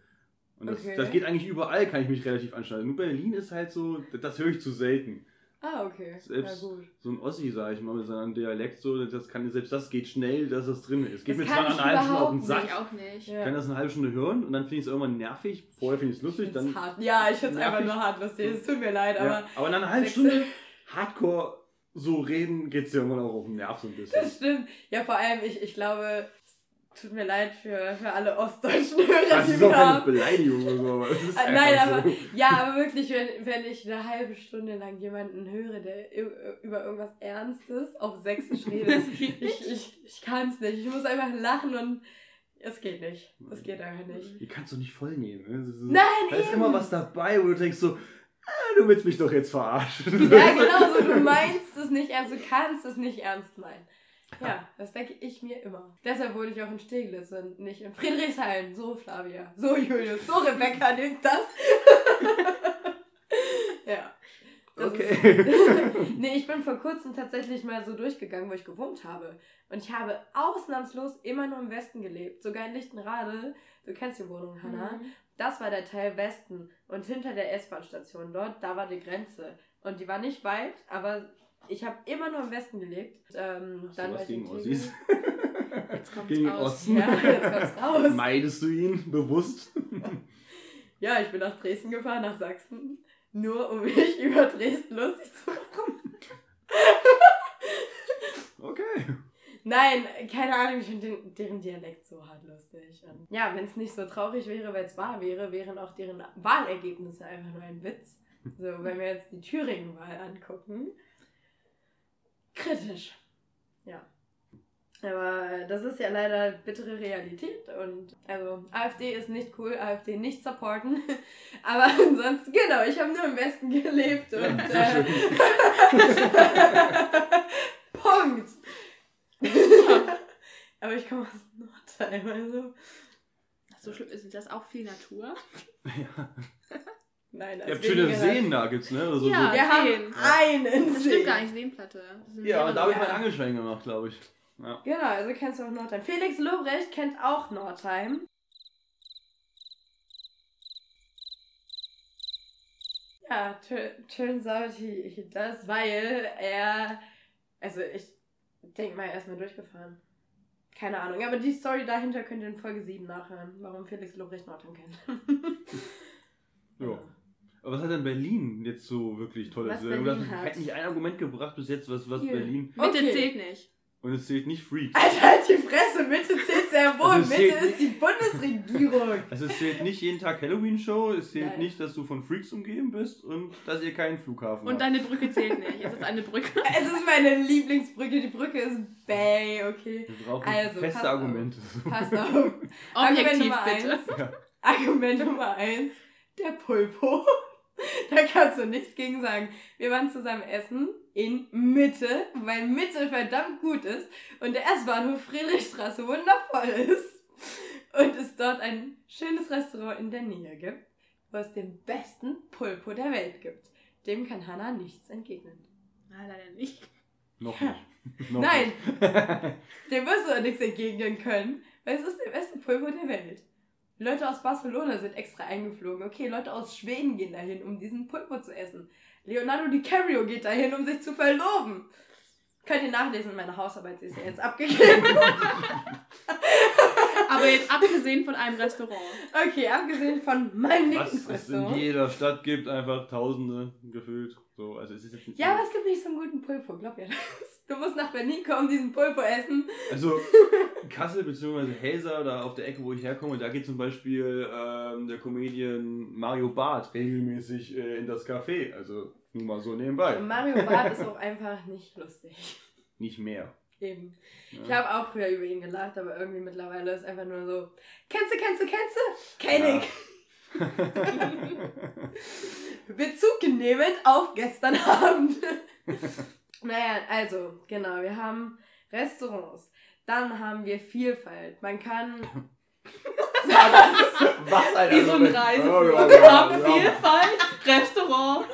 Und das, okay. das geht eigentlich überall, kann ich mich relativ anschneiden. Nur Berlin ist halt so, das höre ich zu selten. Ah, okay. Selbst ja, so ein Ossi, sage ich mal, mit seinem Dialekt so, das kann, selbst das geht schnell, dass das drin ist. Geht das mir zwar eine halbe Stunde auf den Sack. Ich auch nicht. Ich kann das eine halbe Stunde hören und dann finde ich es irgendwann nervig. Vorher finde ich es lustig. Dann hart. Ja, ich finde es einfach nur hart lustig. Es tut mir leid, aber. Ja, aber nach einer halben Stunde Hardcore so reden geht es ja irgendwann auch auf den Nerv so ein bisschen. Das stimmt. Ja, vor allem, ich, ich glaube, Tut mir leid für, für alle ostdeutschen Hörer, das die ist wir haben. Keine Beleidigung oder so. Aber es ist ah, Nein, aber so. ja, aber wirklich, wenn, wenn ich eine halbe Stunde lang jemanden höre, der über irgendwas Ernstes auf Sächsisch redet, ich, ich, ich kann es nicht. Ich muss einfach lachen und es geht nicht. Es geht einfach nicht. Die kannst du nicht voll nehmen. Ne? So, Nein, Da eben. ist immer was dabei, wo du denkst so, ah, du willst mich doch jetzt verarschen. Ja, genau so. Du meinst es nicht ernst, du kannst es nicht ernst meinen. Ja, das denke ich mir immer. Deshalb wurde ich auch in Steglitz und nicht in Friedrichshain. So, Flavia. So, Julius. So, Rebecca nimmt das. ja. Das okay. nee, ich bin vor kurzem tatsächlich mal so durchgegangen, wo ich gewohnt habe. Und ich habe ausnahmslos immer nur im Westen gelebt. Sogar in Lichtenrade. Du kennst die Wohnung, Hannah. Mhm. Das war der Teil Westen. Und hinter der S-Bahn-Station dort, da war die Grenze. Und die war nicht weit, aber ich habe immer nur im Westen gelebt. Ähm, Hast dann was gegen Ossis? Jetzt kommt's gegen raus. Osten? Ja, jetzt kommt's raus. Meidest du ihn bewusst? ja, ich bin nach Dresden gefahren, nach Sachsen, nur um mich über Dresden lustig zu machen. okay. Nein, keine Ahnung, ich finde deren Dialekt so hart lustig. Und ja, wenn es nicht so traurig wäre, weil es wahr wäre, wären auch deren Wahlergebnisse einfach nur ein Witz. So, wenn wir jetzt die Thüringen-Wahl angucken, kritisch. Ja. Aber das ist ja leider bittere Realität und also AfD ist nicht cool, AfD nicht supporten. Aber ansonsten, genau, ich habe nur im Westen gelebt und ja, äh, Punkt. Aber ich komme aus Nordheim, also. So schlimm ist das auch viel Natur? Ja. Nein, Ihr habt schöne Seen da, gibt's, ne? Also ja, so wir haben einen Das stimmt gar nicht, Seenplatte. Ja, und da habe ich meinen Angelschwein gemacht, glaube ich. Ja. Genau, also kennst du auch Nordheim. Felix Lobrecht kennt auch Nordheim. Ja, turns out he, he does, weil er, also ich denke mal, er ist mal durchgefahren. Keine Ahnung, aber die Story dahinter könnt ihr in Folge 7 nachhören, warum Felix Lobrecht Nordheim kennt. Aber was hat denn Berlin jetzt so wirklich tolles? Was Berlin du hast nicht ein Argument gebracht bis jetzt, was, was Berlin. Mitte okay. zählt nicht. Und es zählt nicht Freaks. Alter, halt die Fresse, Mitte zählt sehr wohl. Also Mitte ist die Bundesregierung. Also es zählt nicht jeden Tag Halloween-Show, es zählt Nein. nicht, dass du von Freaks umgeben bist und dass ihr keinen Flughafen und habt. Und deine Brücke zählt nicht, es ist eine Brücke. es ist meine Lieblingsbrücke, die Brücke ist Bay, okay. Wir brauchen also, feste Argumente. Auf. Passt auf. Argument Nummer bitte. eins. Ja. Argument Nummer eins, der Pulpo. Da kannst du nichts gegen sagen. Wir waren zusammen essen in Mitte, weil Mitte verdammt gut ist und der S-Bahnhof Friedrichstraße wundervoll ist und es dort ein schönes Restaurant in der Nähe gibt, wo es den besten Pulpo der Welt gibt. Dem kann Hannah nichts entgegnen. Na, leider nicht. Noch nicht. Noch Nein, dem wirst du nichts entgegnen können, weil es ist der beste Pulpo der Welt. Leute aus Barcelona sind extra eingeflogen. Okay, Leute aus Schweden gehen dahin, um diesen Pulpo zu essen. Leonardo DiCaprio geht dahin, um sich zu verloben. Könnt ihr nachlesen in meiner Hausarbeit, sie ist ja jetzt abgegeben. Aber jetzt abgesehen von einem Restaurant. Okay, abgesehen von meinem Lieblingsrestaurant. Was es in jeder Stadt gibt, einfach Tausende gefühlt. So, also es ist jetzt nicht ja, so aber es gibt nicht so einen guten Pulpo, glaub mir das. Du musst nach Berlin kommen, diesen Pulpo essen. Also Kassel bzw. Häser, da auf der Ecke, wo ich herkomme, da geht zum Beispiel ähm, der Comedian Mario Barth regelmäßig äh, in das Café. Also nur mal so nebenbei. Mario Barth ist auch einfach nicht lustig. Nicht mehr. Eben. Ja. Ich habe auch früher über ihn gelacht, aber irgendwie mittlerweile ist einfach nur so, kennst du, kennst du, kennst du? Kenn ja. ich. Bezug nehmend auf gestern Abend. naja, also, genau, wir haben Restaurants. Dann haben wir Vielfalt. Man kann. Was, Alter? Wie so ein Reise. wir haben Vielfalt, Restaurant,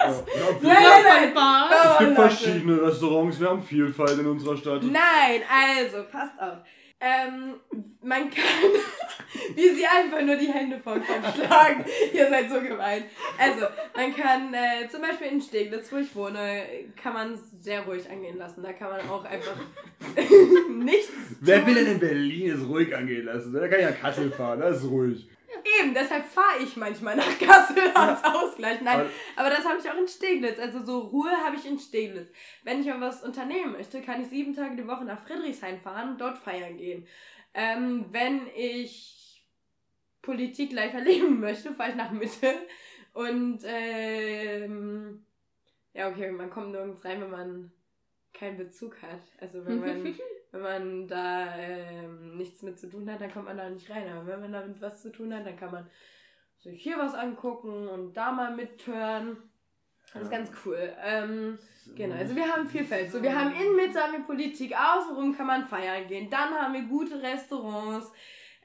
nein, Bar. Es gibt verschiedene Restaurants, wir haben Vielfalt in unserer Stadt. Nein, also, passt auf. Ähm, man kann, wie sie einfach nur die Hände vom Kopf schlagen. Ihr seid so gemein. Also, man kann äh, zum Beispiel in Steglitz, wo ich wohne, kann man es sehr ruhig angehen lassen. Da kann man auch einfach nichts. Wer will denn in Berlin es ruhig angehen lassen? Da kann ja Kassel fahren, das ist ruhig. Eben, deshalb fahre ich manchmal nach Kassel als Ausgleich. Nein, aber das habe ich auch in Steglitz. Also so Ruhe habe ich in Steglitz. Wenn ich aber was unternehmen möchte, kann ich sieben Tage die Woche nach Friedrichshain fahren und dort feiern gehen. Ähm, wenn ich Politik live erleben möchte, fahre ich nach Mitte. Und ähm, ja, okay, man kommt nirgends rein, wenn man keinen Bezug hat. Also wenn man wenn man da ähm, nichts mit zu tun hat, dann kommt man da nicht rein. Aber wenn man damit was zu tun hat, dann kann man sich hier was angucken und da mal mithören. Das ist ganz cool. Ähm, genau, also wir haben Vielfalt. So, wir haben in Mitte haben wir Politik, außenrum kann man feiern gehen. Dann haben wir gute Restaurants.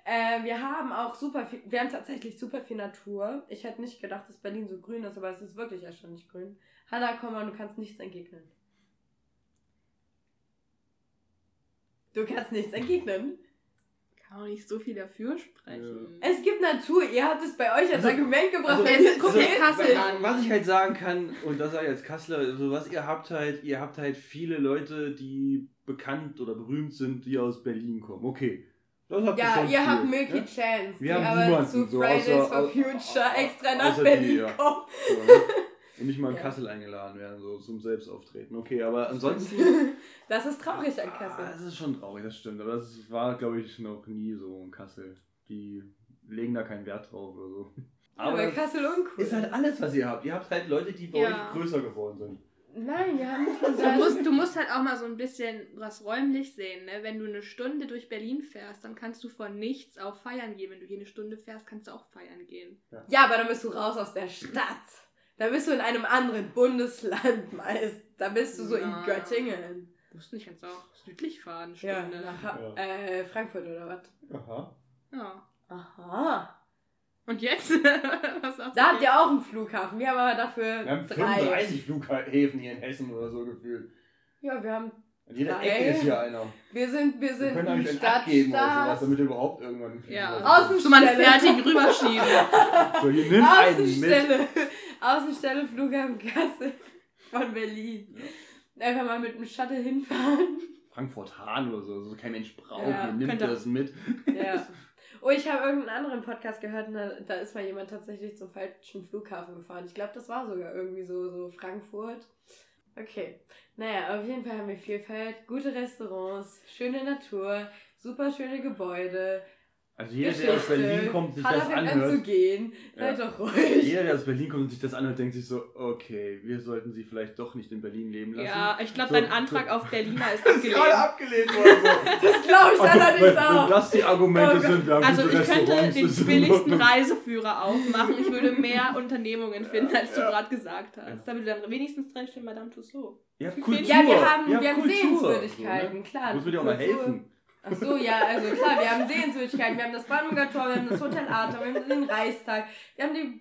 Äh, wir haben auch super viel, wir haben tatsächlich super viel Natur. Ich hätte nicht gedacht, dass Berlin so grün ist, aber es ist wirklich erstaunlich grün. Hanna, komm mal, du kannst nichts entgegnen. Du kannst nichts entgegnen. Kann auch nicht so viel dafür sprechen. Ja. Es gibt Natur, ihr habt es bei euch als also, Argument gebracht. Also, es guckt also, Kassel. Was ich halt sagen kann, und das sage ich als Kassler, also was ihr habt halt, ihr habt halt viele Leute, die bekannt oder berühmt sind, die aus Berlin kommen. Okay. Das habt ja, ihr, ihr habt Milky ja? Chance, Wir die aber zu Fridays so, außer, for Future extra nach Berlin die, ja. kommen. Und nicht mal in ja. Kassel eingeladen werden, so zum Selbstauftreten. Okay, aber ansonsten. das ist traurig an Kassel. Ah, das ist schon traurig, das stimmt. Aber das war, glaube ich, noch nie so in Kassel. Die legen da keinen Wert drauf oder so. Aber, aber Kassel uncool. Ist halt alles, was ihr habt. Ihr habt halt Leute, die bei ja. euch größer geworden sind. Nein, mal du musst, du musst halt auch mal so ein bisschen was räumlich sehen. Ne? Wenn du eine Stunde durch Berlin fährst, dann kannst du von nichts auf feiern gehen. Wenn du hier eine Stunde fährst, kannst du auch feiern gehen. Ja, ja aber dann bist du raus aus der Stadt. Da bist du in einem anderen Bundesland meist. Da bist du so ja. in Göttingen. Du musst nicht ganz auch südlich fahren, Stunde. Ja, nach ja. Äh, Frankfurt oder was? Aha. Ja. Aha. Und jetzt? was sagst da habt ihr auch einen Flughafen. Wir haben aber dafür Wir haben drei. 35 Flughäfen hier in Hessen oder so gefühlt. Ja, wir haben an jeder drei. Ecke ist hier einer. Wir sind, wir sind wir können eigentlich Stadt, abgeben Stadt. oder sowas, damit wir überhaupt irgendwann fliegen. Ja, Außenstelle. So mal einen fertigen rüberschieben. so, hier nimm einen mit. Außenstelle Flughafen Kassel von Berlin. Einfach mal mit dem Shuttle hinfahren. Frankfurt Hahn oder so, so kein Mensch braucht, ja, nimmt das mit. Ja. Oh, ich habe irgendeinen anderen Podcast gehört, da, da ist mal jemand tatsächlich zum falschen Flughafen gefahren. Ich glaube, das war sogar irgendwie so, so Frankfurt. Okay. Naja, auf jeden Fall haben wir Vielfalt, gute Restaurants, schöne Natur, super schöne Gebäude, Also jeder, der aus Berlin kommt, sich Hanna das anhört. gehen. Ja. Doch ruhig. Jeder, der aus Berlin kommt und sich das anhört, denkt sich so, okay, wir sollten sie vielleicht doch nicht in Berlin leben lassen. Ja, ich glaube, So, dein Antrag so. auf Berliner ist Das ist gerade abgelehnt. abgelehnt worden. So. Das glaube ich Also, allerdings wenn, wenn auch. das die Argumente Oh sind, wir haben Also ich könnte den billigsten. Reiseführer aufmachen. Ich würde mehr Unternehmungen finden, als du Ja. gerade gesagt hast. Da würde dann wenigstens drinstehen Madame Tussauds. Ja, Ja, Kultur. Ja, wir haben, Ja, wir haben. Sehenswürdigkeiten, ne? klar. Muss mir dir auch mal helfen. Ach so, ja, also klar, wir haben Sehenswürdigkeiten. Wir haben das Brandenburger Tor, wir haben das Hotel Arthur, wir haben den Reichstag, wir haben die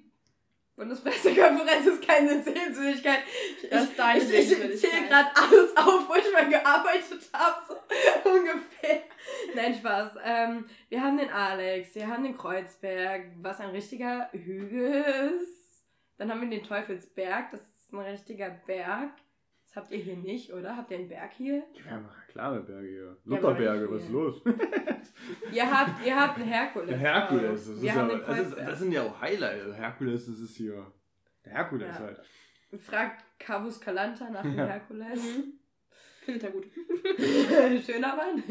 Bundespressekonferenz, ist keine Sehenswürdigkeit. Ich, Das ist deine ich, ich, ich zähle gerade alles auf, wo ich mal gearbeitet habe, so ungefähr. Nein, Spaß. Ähm, wir haben den Alex, wir haben den Kreuzberg, was ein richtiger Hügel ist. Dann haben wir den Teufelsberg, das ist ein richtiger Berg. Das habt ihr hier nicht, oder? Habt ihr einen Berg hier? Wir haben klare Berge hier. Ja, Lutherberge, aber was ist los? Ihr habt, ihr habt einen Herkules. Der Herkules, das, ist ja, den das, ist, das sind ja auch Highlights. Also Herkules, das ist hier. Der Herkules Ja. halt. Fragt Cavus Calanta nach dem Ja. Herkules. Mhm. Findet er gut. Schöner Mann.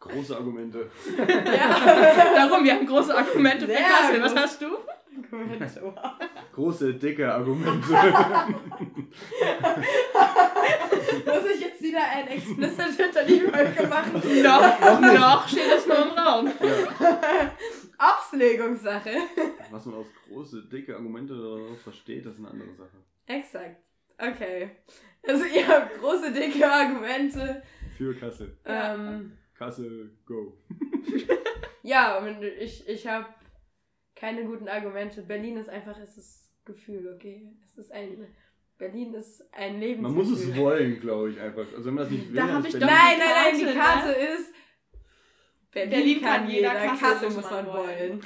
Große Argumente. ja. Darum, wir haben große Argumente für Sehr Kassel. Was groß. hast du? Gut, wow. Große, dicke Argumente. Muss ich jetzt wieder ein explicit hinter die Folge machen? Noch, noch steht es nur im Raum. ja. Auslegungssache. Was man aus große, dicke Argumente versteht, das ist eine andere Sache. Exakt. Okay. Also ihr habt große, dicke Argumente. Für Kassel. Ja. Ähm, Kassel, go. ja, und ich, ich habe keine guten Argumente. Berlin ist einfach, es ist Gefühl, okay? Es ist ein, Berlin ist ein Lebensgefühl. Man muss es wollen, glaube ich, einfach. Also wenn man das nicht will, Da dann hab ist ich Berlin- doch- Nein, nein, nein, die Karte Karte, ist. Berlin, Berlin kann kann jeder, jeder, Kassel, muss man wollen.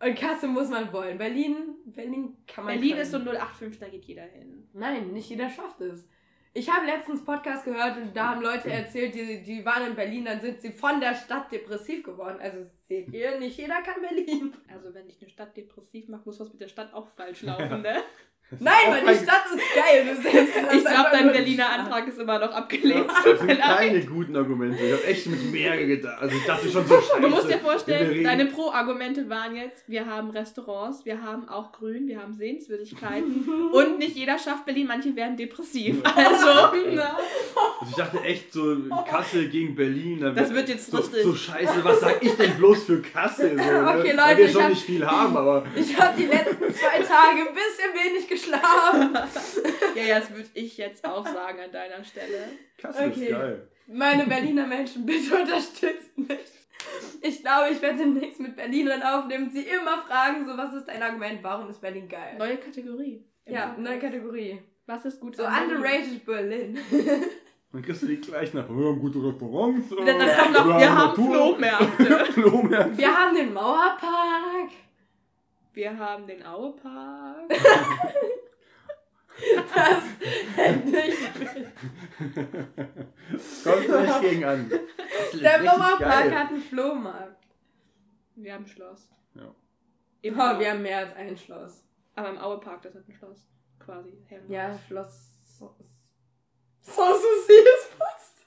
Und Kassel muss man wollen. Berlin, Berlin kann man Berlin können. ist so 085, da geht jeder hin. Nein, nicht jeder schafft es. Ich habe letztens Podcast gehört und da haben Leute erzählt, die, die waren in Berlin, dann sind sie von der Stadt depressiv geworden. Also seht ihr, nicht jeder kann Berlin. Also wenn dich eine Stadt depressiv macht, muss was mit der Stadt auch falsch laufen, ne? Das Nein, weil die Stadt ist geil. Du selbst Ich glaube, dein Berliner Antrag ist immer noch abgelehnt. Das Tut sind keine guten Argumente. Ich habe echt mit mehr gedacht. Also ich dachte schon so scheiße. Du musst dir vorstellen, deine Pro-Argumente waren jetzt, wir haben Restaurants, wir haben auch Grün, wir haben Sehenswürdigkeiten und nicht jeder schafft Berlin, manche werden depressiv. Also, na, Also ich dachte echt so Kassel gegen Berlin. dann Das wird jetzt so, richtig. So scheiße, was sag ich denn bloß für Kassel? So, ne? Okay, Leute, Weil wir ich schon hab- nicht viel haben, aber Ich habe die letzten zwei Tage ein bisschen wenig geschlafen. ja, ja, das würde ich jetzt auch sagen an deiner Stelle. Kassel Okay. ist geil. Meine Berliner Menschen, bitte unterstützt mich. Ich glaube, ich werde demnächst mit Berlinern aufnehmen. Sie immer fragen, so, was ist dein Argument? Warum ist Berlin geil? Neue Kategorie. Ja, neue Kategorie. Was ist gut So an Berlin? underrated Berlin. Dann kriegst du die gleichen nach. Wir haben gute Restaurants. äh, Dann, kommt noch, wir haben Flohmärkte. Flohmärkte. Wir haben den Mauerpark. Wir haben den Auepark. Das hätte ich. Kommt nicht gegen an. Der geil. hat einen Flohmarkt. Wir haben ein Schloss. Ja. Im Oh, wir haben mehr als ein Schloss. Aber im Auepark, das ist ein Schloss. Quasi. Herrenhaus. Ja, Schloss. Sanssouci ist fast.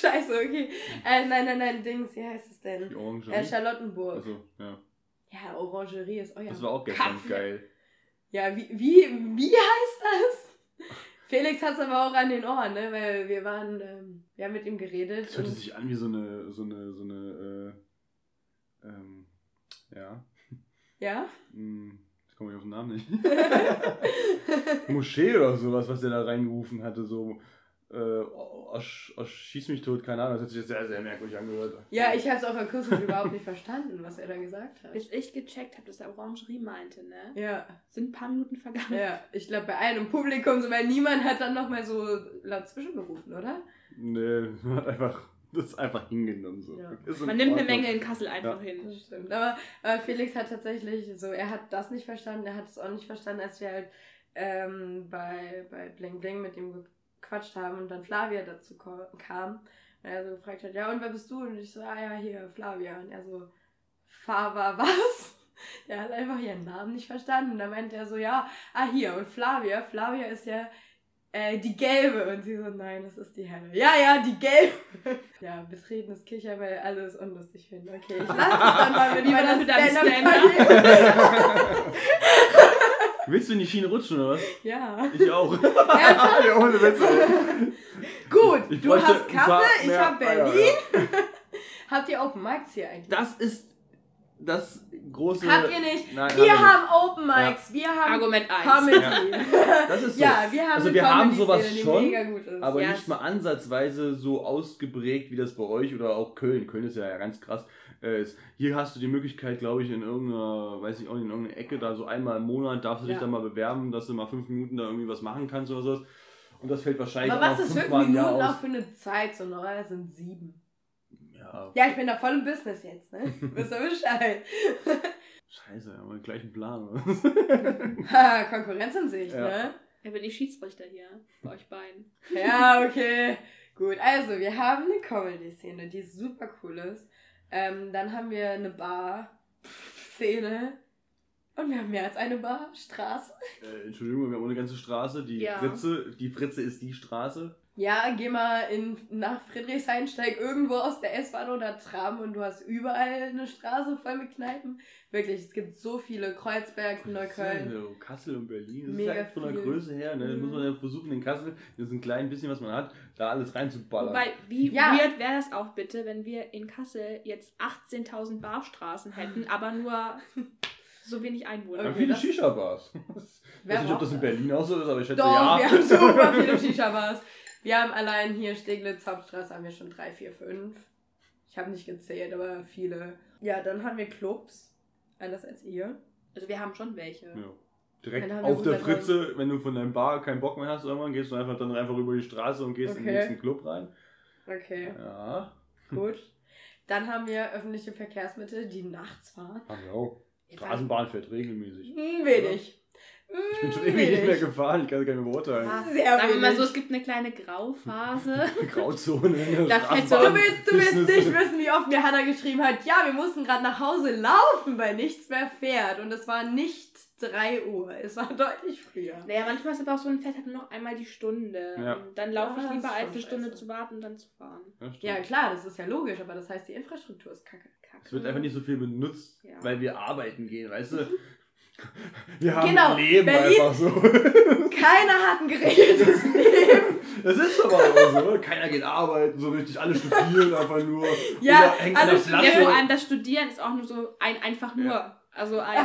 Scheiße, okay. Äh, nein, nein, nein, Dings, wie heißt es Die denn? Orangerie. Äh, Charlottenburg. Also, ja. Ja, Orangerie ist euer. Das war auch gestern Kaffee. geil. Ja, wie, wie, wie heißt das? Felix hat es aber auch an den Ohren, ne? Weil wir waren, ähm, wir haben mit ihm geredet. Das hörte und- sich an wie so eine, so eine, so eine, äh, ähm, ja. ja? Hm, jetzt komme ich auf den Namen nicht. Moschee oder sowas, was der da reingerufen hatte, so, äh, schieß mich tot, keine Ahnung, das hat sich jetzt sehr, sehr merkwürdig angehört. Ja, ich habe es auch akustisch überhaupt nicht verstanden, was er da gesagt hat. Bis ich gecheckt habe, dass er Orangerie meinte, ne? Ja, Sind ein paar Minuten vergangen. ja. Ich glaube, bei einem im Publikum, so, weil niemand hat dann nochmal so laut zwischengerufen, oder? Nee, man hat einfach, das ist einfach hingenommen, so. Ja. Man nimmt eine. Menge in Kassel einfach Ja. hin. Das stimmt. Aber, aber Felix hat tatsächlich, so, er hat das nicht verstanden, er hat es auch nicht verstanden, als wir halt ähm, bei, bei Bling Bling mit ihm gequatscht haben und dann Flavia dazu kam. Und er so gefragt hat, ja, und wer bist du? Und ich so, ah ja, hier, Flavia. Und er so, Fava, was? Der hat einfach ihren Namen nicht verstanden. Und dann meinte er so, ja, ah hier, und Flavia, Flavia ist ja äh, die gelbe. Und sie so, nein, das ist die helle. Ja, ja, die gelbe. Ja, betretenes Kicher, weil alle es unlustig finden. Okay, ich lasse es dann mal mit meiner deinem Stand-Up-Karriere. Willst du in die Schiene rutschen oder was? Ja. Ich auch. Ja, ohne Witz. ey. Gut, Ich du hast Kassel, ich habe Berlin. Habt ihr Open Mics hier eigentlich? Das ist das große. Habt ihr nicht? Nein, wir haben haben Open Mics, wir haben Argument 1. Comedy. Das ist so. Ja, wir haben Also wir haben sowas schon, mega gut ist. Aber Ja, nicht mal ansatzweise so ausgeprägt wie das bei euch oder auch Köln. Köln ist ja ganz krass. Äh, ist- Hier hast du die Möglichkeit, glaube ich, in irgendeiner, weiß ich auch nicht, in irgendeiner Ecke, da so einmal im Monat darfst du dich Ja. da mal bewerben, dass du mal fünf Minuten da irgendwie was machen kannst oder sowas. Und das fällt wahrscheinlich Aber auch was noch ist fünf Minuten auch aus. für eine Zeit? So normal sind sieben. Ja, Ja, ich bin da voll im Business jetzt, ne? Wisst ihr Bescheid? scheiße, haben wir den gleichen Plan. oder? Ha, Konkurrenz in Sicht, Ja. ne? Ich bin die Schiedsrichter hier bei euch beiden. Ja, okay. Gut, also wir haben eine Comedy-Szene, die super cool ist. Ähm, dann haben wir eine Bar-Szene. Und wir haben mehr als eine Bar, Straße. äh, Entschuldigung, wir haben eine ganze Straße. Die Ja. Fritze, die Fritze ist die Straße. Ja, geh mal in, nach Friedrichshain, steig irgendwo aus der S-Bahn oder Tram und du hast überall eine Straße voll mit Kneipen. Wirklich, es gibt so viele. Kreuzberg, Neukölln. So, Kassel und Berlin. Das Mega ist halt von der viel. Größe her. Ne? Mhm. muss man ja versuchen, in Kassel, das ist ein klein bisschen, was man hat, da alles reinzuballern. Wobei, wie Ja. weird wäre das auch bitte, wenn wir in Kassel jetzt 18.000 Barstraßen hätten, aber nur so wenig Einwohner. Okay, viele das- Shisha-Bars. Ich weiß nicht, ob das in Berlin auch so ist, aber ich schätze Doch, ja. wir haben super viele Shisha-Bars. Wir haben allein hier Steglitz, Hauptstraße haben wir schon drei, vier, fünf. Ich habe nicht gezählt, aber viele. Ja, dann haben wir Clubs. Anders als ihr. Also wir haben schon welche. Ja. Direkt auf der 100.000. Fritze, wenn du von deinem Bar keinen Bock mehr hast, irgendwann gehst du einfach dann einfach über die Straße und gehst in den Okay. nächsten Club rein. Okay, Ja, gut. Dann haben wir öffentliche Verkehrsmittel, die nachts fahren. haben wir auch. Straßenbahn fährt regelmäßig. Hm, wenig. Ich bin schon ewig nicht mehr gefahren, ich kann es gar nicht mehr beurteilen. Ah, Sehr Sagen wir mal so, es gibt eine kleine Grauphase. Grauzone der Da fällt so- Du willst, du willst nicht wissen, wie oft mir Hannah geschrieben hat, ja, wir mussten gerade nach Hause laufen, weil nichts mehr fährt. Und es war nicht 3 Uhr, es war deutlich früher. Naja, manchmal ist aber auch so ein Fett hat nur noch einmal die Stunde. Ja. Und dann laufe Ah, ich das lieber als eine Stunde zu warten und dann zu fahren. Ja. Ja, klar, das ist ja logisch, aber das heißt, die Infrastruktur ist kacke. Es wird einfach nicht so viel benutzt, Ja. weil wir arbeiten gehen, weißt du? Wir haben Genau, ein Leben Berlin- einfach so. Keiner hat ein geregeltes Leben. Das ist aber auch so. ne? Keiner geht arbeiten, so richtig. Alle studieren einfach nur. Ja, oder alle der studieren. Ja, vor allem das Studieren ist auch nur so ein einfach nur. Ja. Also ein,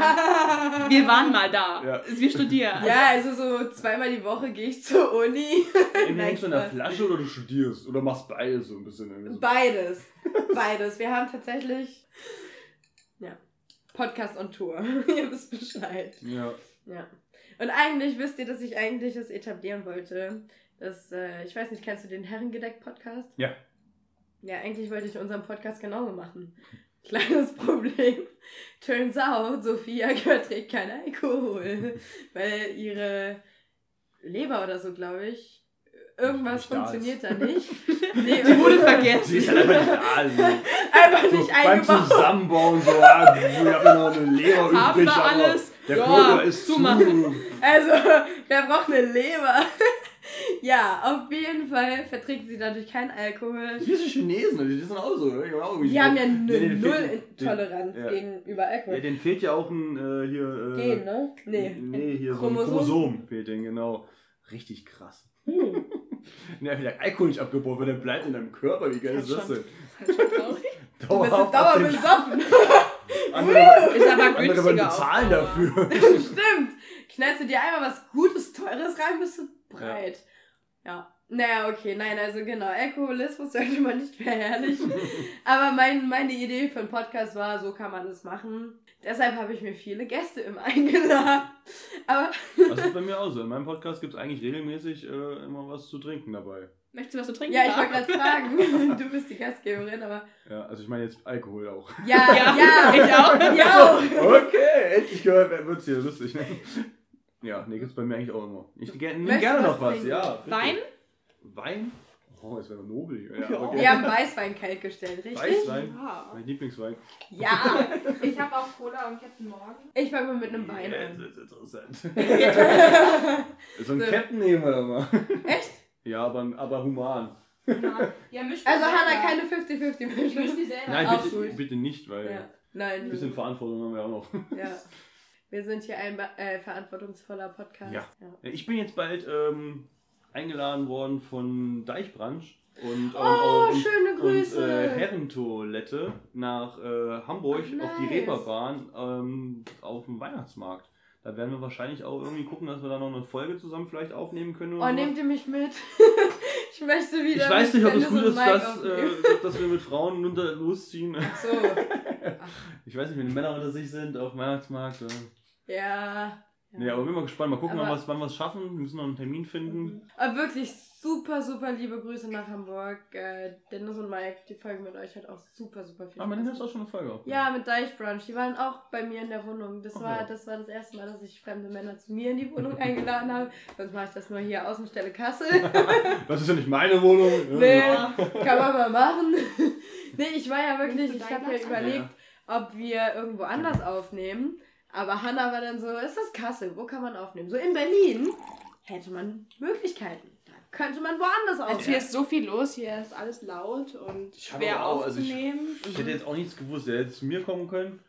wir waren mal da. Ja. Wir studieren. Ja, also so zweimal die Woche gehe ich zur Uni. Entweder hängst du an der. Flasche oder du studierst. Oder machst beides so ein bisschen. irgendwie so. Beides. Beides. Wir haben tatsächlich Podcast on Tour. Ihr wisst Bescheid. Ja. Ja. Und eigentlich wisst ihr, dass ich eigentlich es etablieren wollte. Dass, äh, ich weiß nicht, kennst du den Herrengedeck-Podcast? Ja. Ja, eigentlich wollte ich unseren Podcast genauso machen. Kleines Problem. Turns out, Sophia verträgt keinen Alkohol. Weil ihre Leber oder so, glaube ich, irgendwas Nicht da funktioniert da nicht. Nee, Die wurde Sie vergessen. ist halt einfach nicht da. Also, Einfach so nicht beim eingebaut. Zusammenbauen so, ah, wir haben ja noch eine Leber Haben übrig, wir aber alles? der Ja, Körper ist zumachen. zu. Also, wer braucht eine Leber? ja, auf jeden Fall verträgt sie dadurch keinen Alkohol. Wie diese Chinesen, die sind auch so. ne? Die Die so- haben ja eine Null-Toleranz den- ja. gegenüber Alkohol. Ja, denen fehlt ja auch ein äh, hier. Äh, Gen, ne? Nee. Nee, hier Chromosom? so ein Chromosom fehlt denen, genau. Richtig krass. Hm. Ja, wenn der Alkohol nicht abgebaut wird, dann bleibt in deinem Körper. Wie geil Das ist das schon- denn? Das ist schon traurig. Du bist Dauerhaft dauer besoffen. Andere, Ist aber andere günstiger auf bezahlen dafür. Stimmt. Knallst du dir einmal was Gutes, Teures rein, bist du breit. Ja. Naja, okay, nein, also genau, Alkoholismus sollte man nicht verherrlichen. Aber mein, meine Idee für einen Podcast war, so kann man das machen. Deshalb habe ich mir viele Gäste immer eingeladen. Aber Das ist bei mir auch so. In meinem Podcast gibt es eigentlich regelmäßig äh, immer was zu trinken dabei. Möchtest du was zu trinken? ja, ich wollte gerade fragen, du bist die Gastgeberin, aber Ja, also ich meine jetzt Alkohol auch. ja, Ja, ja, ich auch. Ja, auch. Okay, endlich gehört, wird es hier lustig. Ne? Ja, nee, gibt's bei mir eigentlich auch immer. Ich gerne, nehm Möchtest gerne du noch was was, trinken? ja. bitte. Wein? Wein? Oh, es wäre nobel hier. Ja, Ja. Wir haben Weißwein kalt gestellt, richtig? Weißwein? Ja. Mein Lieblingswein. Ja. Ich habe auch Cola und Captain Morgan. Ich fange mal mit einem Wein Ja, an. das ist interessant. Ja. so ein So. Captain nehmen wir da mal. Echt? Ja, aber, aber human. Ja, misch Also selber. keine 50-50 Misch Mischung. die selber. Nein, bitte, bitte nicht, weil Ja. Nein. ein bisschen Verantwortung haben wir auch noch. Ja. Wir sind hier ein äh, verantwortungsvoller Podcast. Ja. Ich bin jetzt bald ähm, eingeladen worden von Deichbranch und, Oh, und, schöne Grüße. und äh, Herrentoilette nach äh, Hamburg Ach, auf die nice. Reeperbahn ähm, auf dem Weihnachtsmarkt. Da werden wir wahrscheinlich auch irgendwie gucken, dass wir da noch eine Folge zusammen vielleicht aufnehmen können. Oh, nehmt ihr mich mit? ich möchte wieder. ich weiß nicht, ob es gut ist, dass, äh, dass wir mit Frauen unter losziehen. So. Ich weiß nicht, wenn die Männer unter sich sind auf dem Weihnachtsmarkt. Äh. Ja. Aber bin mal gespannt. Mal gucken, Aber- wann wir es wann wir es schaffen. Wir müssen noch einen Termin finden. Aber wirklich super, super liebe Grüße nach Hamburg. Äh, Dennis und Mike, die Folge mit euch hat auch super, super viel Aber man Spaß hat auch schon eine Folge auf. Ja, mit Deichbrunch. Die waren auch bei mir in der Wohnung. Das, Ach war, das war das erste Mal, dass ich fremde Männer zu mir in die Wohnung eingeladen habe. Sonst mache ich das nur hier Außenstelle Kassel. Das ist ja nicht meine Wohnung. nee, Ja. kann man mal machen. nee, ich war ja wirklich, ich habe ja Platz überlegt, ob wir irgendwo anders aufnehmen. Aber Hannah war dann so, ist das Kassel? Wo kann man aufnehmen? So in Berlin hätte man Möglichkeiten. Da könnte man woanders Also hier aufnehmen. ist so viel los, hier ist alles laut und Ich schwer auch- also ich- aufzunehmen. Ich hätte jetzt auch nichts gewusst. Der hätte zu mir kommen können.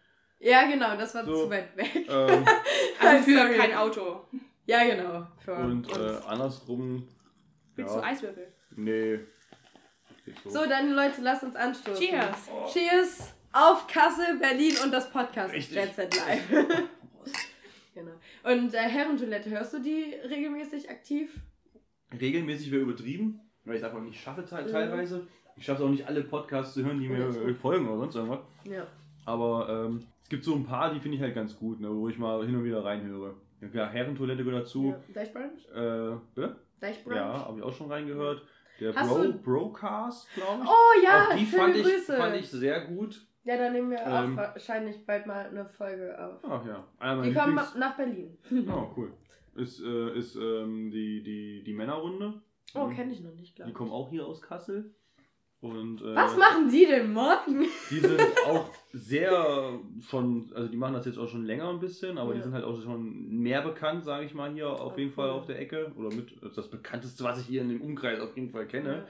Ja, genau, das war So. zu weit weg. Ähm, also für Sorry. kein Auto. Ja, genau. Für und äh, andersrum. Willst Ja, du Eiswürfel? nee. So. So, dann Leute, lasst uns anstoßen. Cheers. Oh. Cheers auf Kassel, Berlin und das Podcast Richtig. Jet Set Live. genau. Und äh, Herrentoilette, hörst du die regelmäßig aktiv? Regelmäßig wäre übertrieben, weil ich es einfach nicht schaffe te- Mhm. teilweise. Ich schaffe es auch nicht alle Podcasts zu hören, die mir äh, folgen oder sonst irgendwas. Ja. Aber ähm, es gibt so ein paar, die finde ich halt ganz gut, ne, wo ich mal hin und wieder reinhöre. Ja, Herrentoilette gehört dazu. ja. Deichbrunch? Äh, bitte? Deichbrunch? Ja, habe ich auch schon reingehört. Der Hast Bro, Brocast, glaube ich. Oh ja, auch die schöne fand ich, fand ich sehr gut. Ja, dann nehmen wir Ähm, auch wahrscheinlich bald mal eine Folge auf. Ach ja, einer Die kommen nach Berlin. Oh, cool. Ist, äh, ist ähm, die, die, die Männerrunde. Oh, kenne ich noch nicht, glaube Die ich. kommen auch hier aus Kassel. Und, äh, Was machen die denn morgen? Die sind auch sehr schon, also die machen das jetzt auch schon länger ein bisschen, aber die Ja. sind halt auch schon mehr bekannt, sage ich mal, hier auf Ah, jeden Fall auf der Ecke. Oder mit das bekannteste, was ich hier in dem Umkreis auf jeden Fall kenne.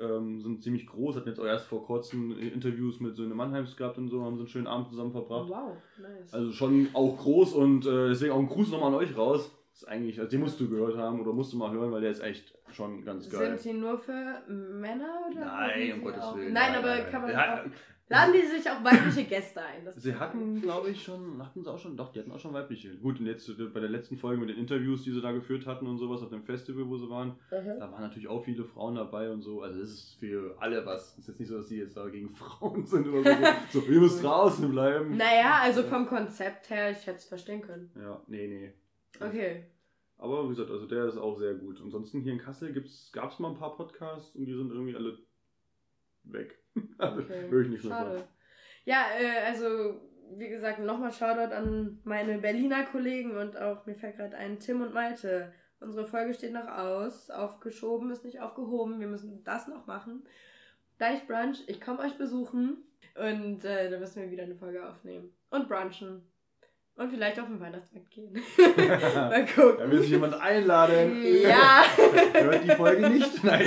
Ähm, sind ziemlich groß, hatten jetzt auch erst vor kurzem Interviews mit so einem Mannheims gehabt und so, haben so einen schönen Abend zusammen verbracht. Wow, nice. Also schon auch groß und äh, deswegen auch ein Gruß nochmal an euch raus. Das ist eigentlich, also den musst du gehört haben oder musst du mal hören, weil der ist echt schon ganz geil. Sind die nur für Männer oder? Nein, um Gottes Willen. Nein, aber kann man Ja. Laden die sich auch weibliche Gäste ein? Das Sie hatten, glaube ich, schon, hatten sie auch schon, doch, die hatten auch schon weibliche. Gut, und jetzt äh, bei der letzten Folge mit den Interviews, die sie da geführt hatten und sowas auf dem Festival, wo sie waren, Mhm. da waren natürlich auch viele Frauen dabei und so. Also es ist für alle was. Es ist jetzt nicht so, dass sie jetzt da gegen Frauen sind oder so. so, ihr müsst draußen bleiben. Naja, also vom Konzept her, ich hätte es verstehen können. Ja, nee, nee. Okay. Aber wie gesagt, also der ist auch sehr gut. Ansonsten hier in Kassel gab es mal ein paar Podcasts und die sind irgendwie alle weg. Also okay. höre ich nicht mehr Schade. Ja, äh, also wie gesagt, nochmal Shoutout an meine Berliner Kollegen und auch, mir fällt gerade ein, Tim und Malte. Unsere Folge steht noch aus. Aufgeschoben ist nicht aufgehoben. Wir müssen das noch machen. Deich Brunch, ich komme euch besuchen. Und äh, da müssen wir wieder eine Folge aufnehmen. Und brunchen. Und vielleicht auf den Weihnachtsmarkt gehen. Mal gucken. Da will sich jemand einladen. Ja. Hört die Folge nicht? Nein.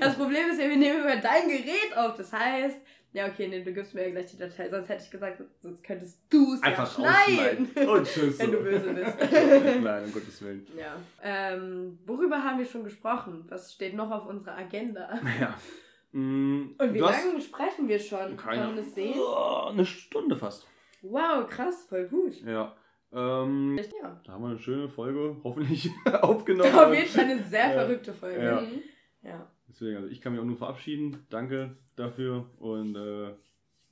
Das Problem ist ja, wir nehmen über dein Gerät auf. Das heißt, ja, okay, nee, du gibst mir ja gleich die Datei. Sonst hätte ich gesagt, sonst könntest du es ja Einfach schneiden. rausschneiden. Und tschüss. Wenn du böse bist. Nein, um Gottes Willen. ja. Ähm, worüber haben wir schon gesprochen? Was steht noch auf unserer Agenda? Ja. Mm, Und wie du hast- lange sprechen wir schon? Keine Kann man das sehen? Oh, eine Stunde fast. Wow, krass, voll gut. Ja. Ähm, Ja. da haben wir eine schöne Folge hoffentlich aufgenommen. Auf jeden Fall eine sehr Ja. verrückte Folge. Ja. Mhm. ja. Deswegen, also ich kann mich auch nur verabschieden. Danke dafür. Und äh,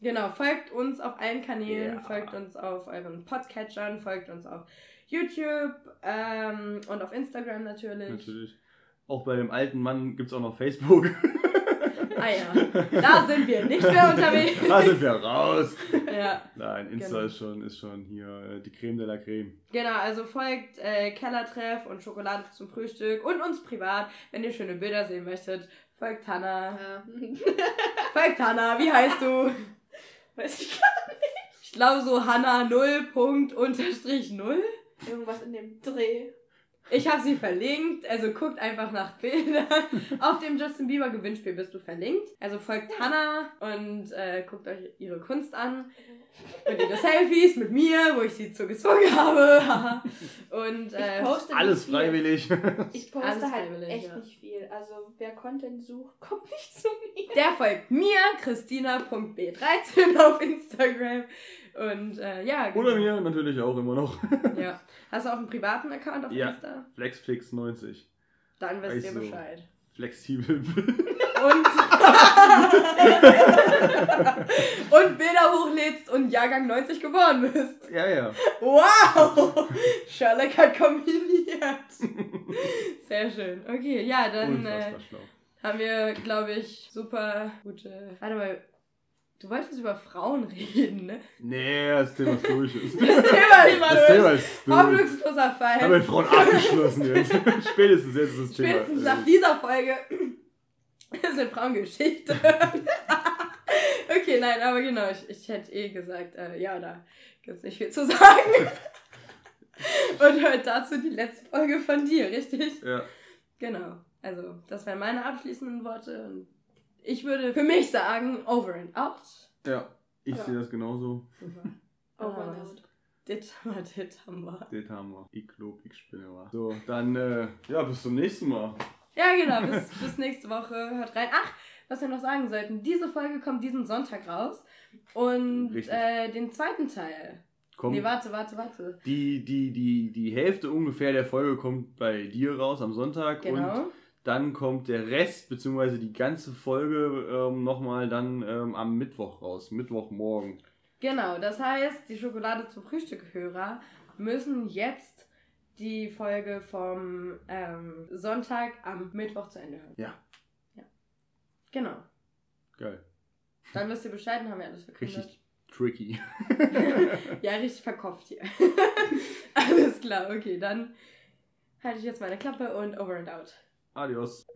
Genau, folgt uns auf allen Kanälen, Ja. folgt uns auf euren Podcatchern, folgt uns auf YouTube ähm, und auf Instagram natürlich. natürlich. Auch bei dem alten Mann gibt es auch noch Facebook. Ah ja, da sind wir nicht mehr unterwegs. Da sind wir raus. Ja, Nein, Insta Genau. ist, schon, ist schon hier äh, die Creme de la Creme. genau, also folgt äh, Kellertreff und Schokolade zum Frühstück und uns privat, wenn ihr schöne Bilder sehen möchtet. Folgt Hanna. Ja. Folgt Hanna, wie heißt du? Weiß ich Ich glaube so Hanna 0. Punkt unterstrich 0. Irgendwas in dem Dreh. Ich habe sie verlinkt, also guckt einfach nach Bildern. Auf dem Justin Bieber Gewinnspiel bist du verlinkt. Also folgt Hannah und äh, guckt euch ihre Kunst an. Und ihre Selfies mit mir, wo ich sie zu gezwungen habe. und äh, Ich poste Alles nicht viel. freiwillig. Ich poste Alles halt freiwillig, echt ja. nicht viel. Also wer Content sucht, kommt nicht zu mir. der folgt mir, christina.b13 auf Instagram. Und äh, ja, Oder mir natürlich auch immer noch. Ja. Hast du auch einen privaten Account auf Ja. Insta? Flexflix90. Dann wisst ihr du. Bescheid. Flexibel. und, und Bilder hochlädst und Jahrgang 90 geboren bist. ja, ja. Wow! Sherlock hat kombiniert. Sehr schön. Okay, ja, dann äh, haben wir, glaube ich, super gute. Warte mal, du wolltest über Frauen reden, ne? Nee, das Thema ist durch. Das Thema ist Das Thema ist durch. Hoffnungsloser Fall. mit Frauen abgeschlossen jetzt. Spätestens jetzt ist das Thema. Spätestens nach dieser Folge sind Frauengeschichte. okay, nein, aber genau, ich, ich hätte eh gesagt, äh, ja, da gibt's nicht viel zu sagen. Und hört dazu die letzte Folge von dir, richtig? Ja. Genau. Also, das wären meine abschließenden Worte. Und ich würde für mich sagen, over and out. Ja, ich Ja. sehe das genauso. Super. Over and out. Dit haben wir, dit haben wir. Das haben wir. Ich glaub, ich spinne was. So, dann, äh, ja, bis zum nächsten Mal. Ja, genau. Bis, bis nächste Woche. Hört rein. Ach, was wir noch sagen sollten. Diese Folge kommt diesen Sonntag raus. Und äh, den zweiten Teil. Kommt, Nee, warte, warte, warte. die, die, die, die Hälfte ungefähr der Folge kommt bei dir raus am Sonntag. Und Genau. Dann kommt der Rest, beziehungsweise die ganze Folge ähm, nochmal dann ähm, am Mittwoch raus. Mittwochmorgen. Genau. Das heißt, die Schokolade zum Frühstück-Hörer müssen jetzt die Folge vom ähm, Sonntag am Mittwoch zu Ende hören. Ja. Ja. Genau. Geil. Dann wisst ihr Bescheid, dann haben wir alles verkündet. Richtig tricky. Ja, richtig verkopft hier. Alles klar, okay, dann halte ich jetzt meine Klappe und over and out. Adiós.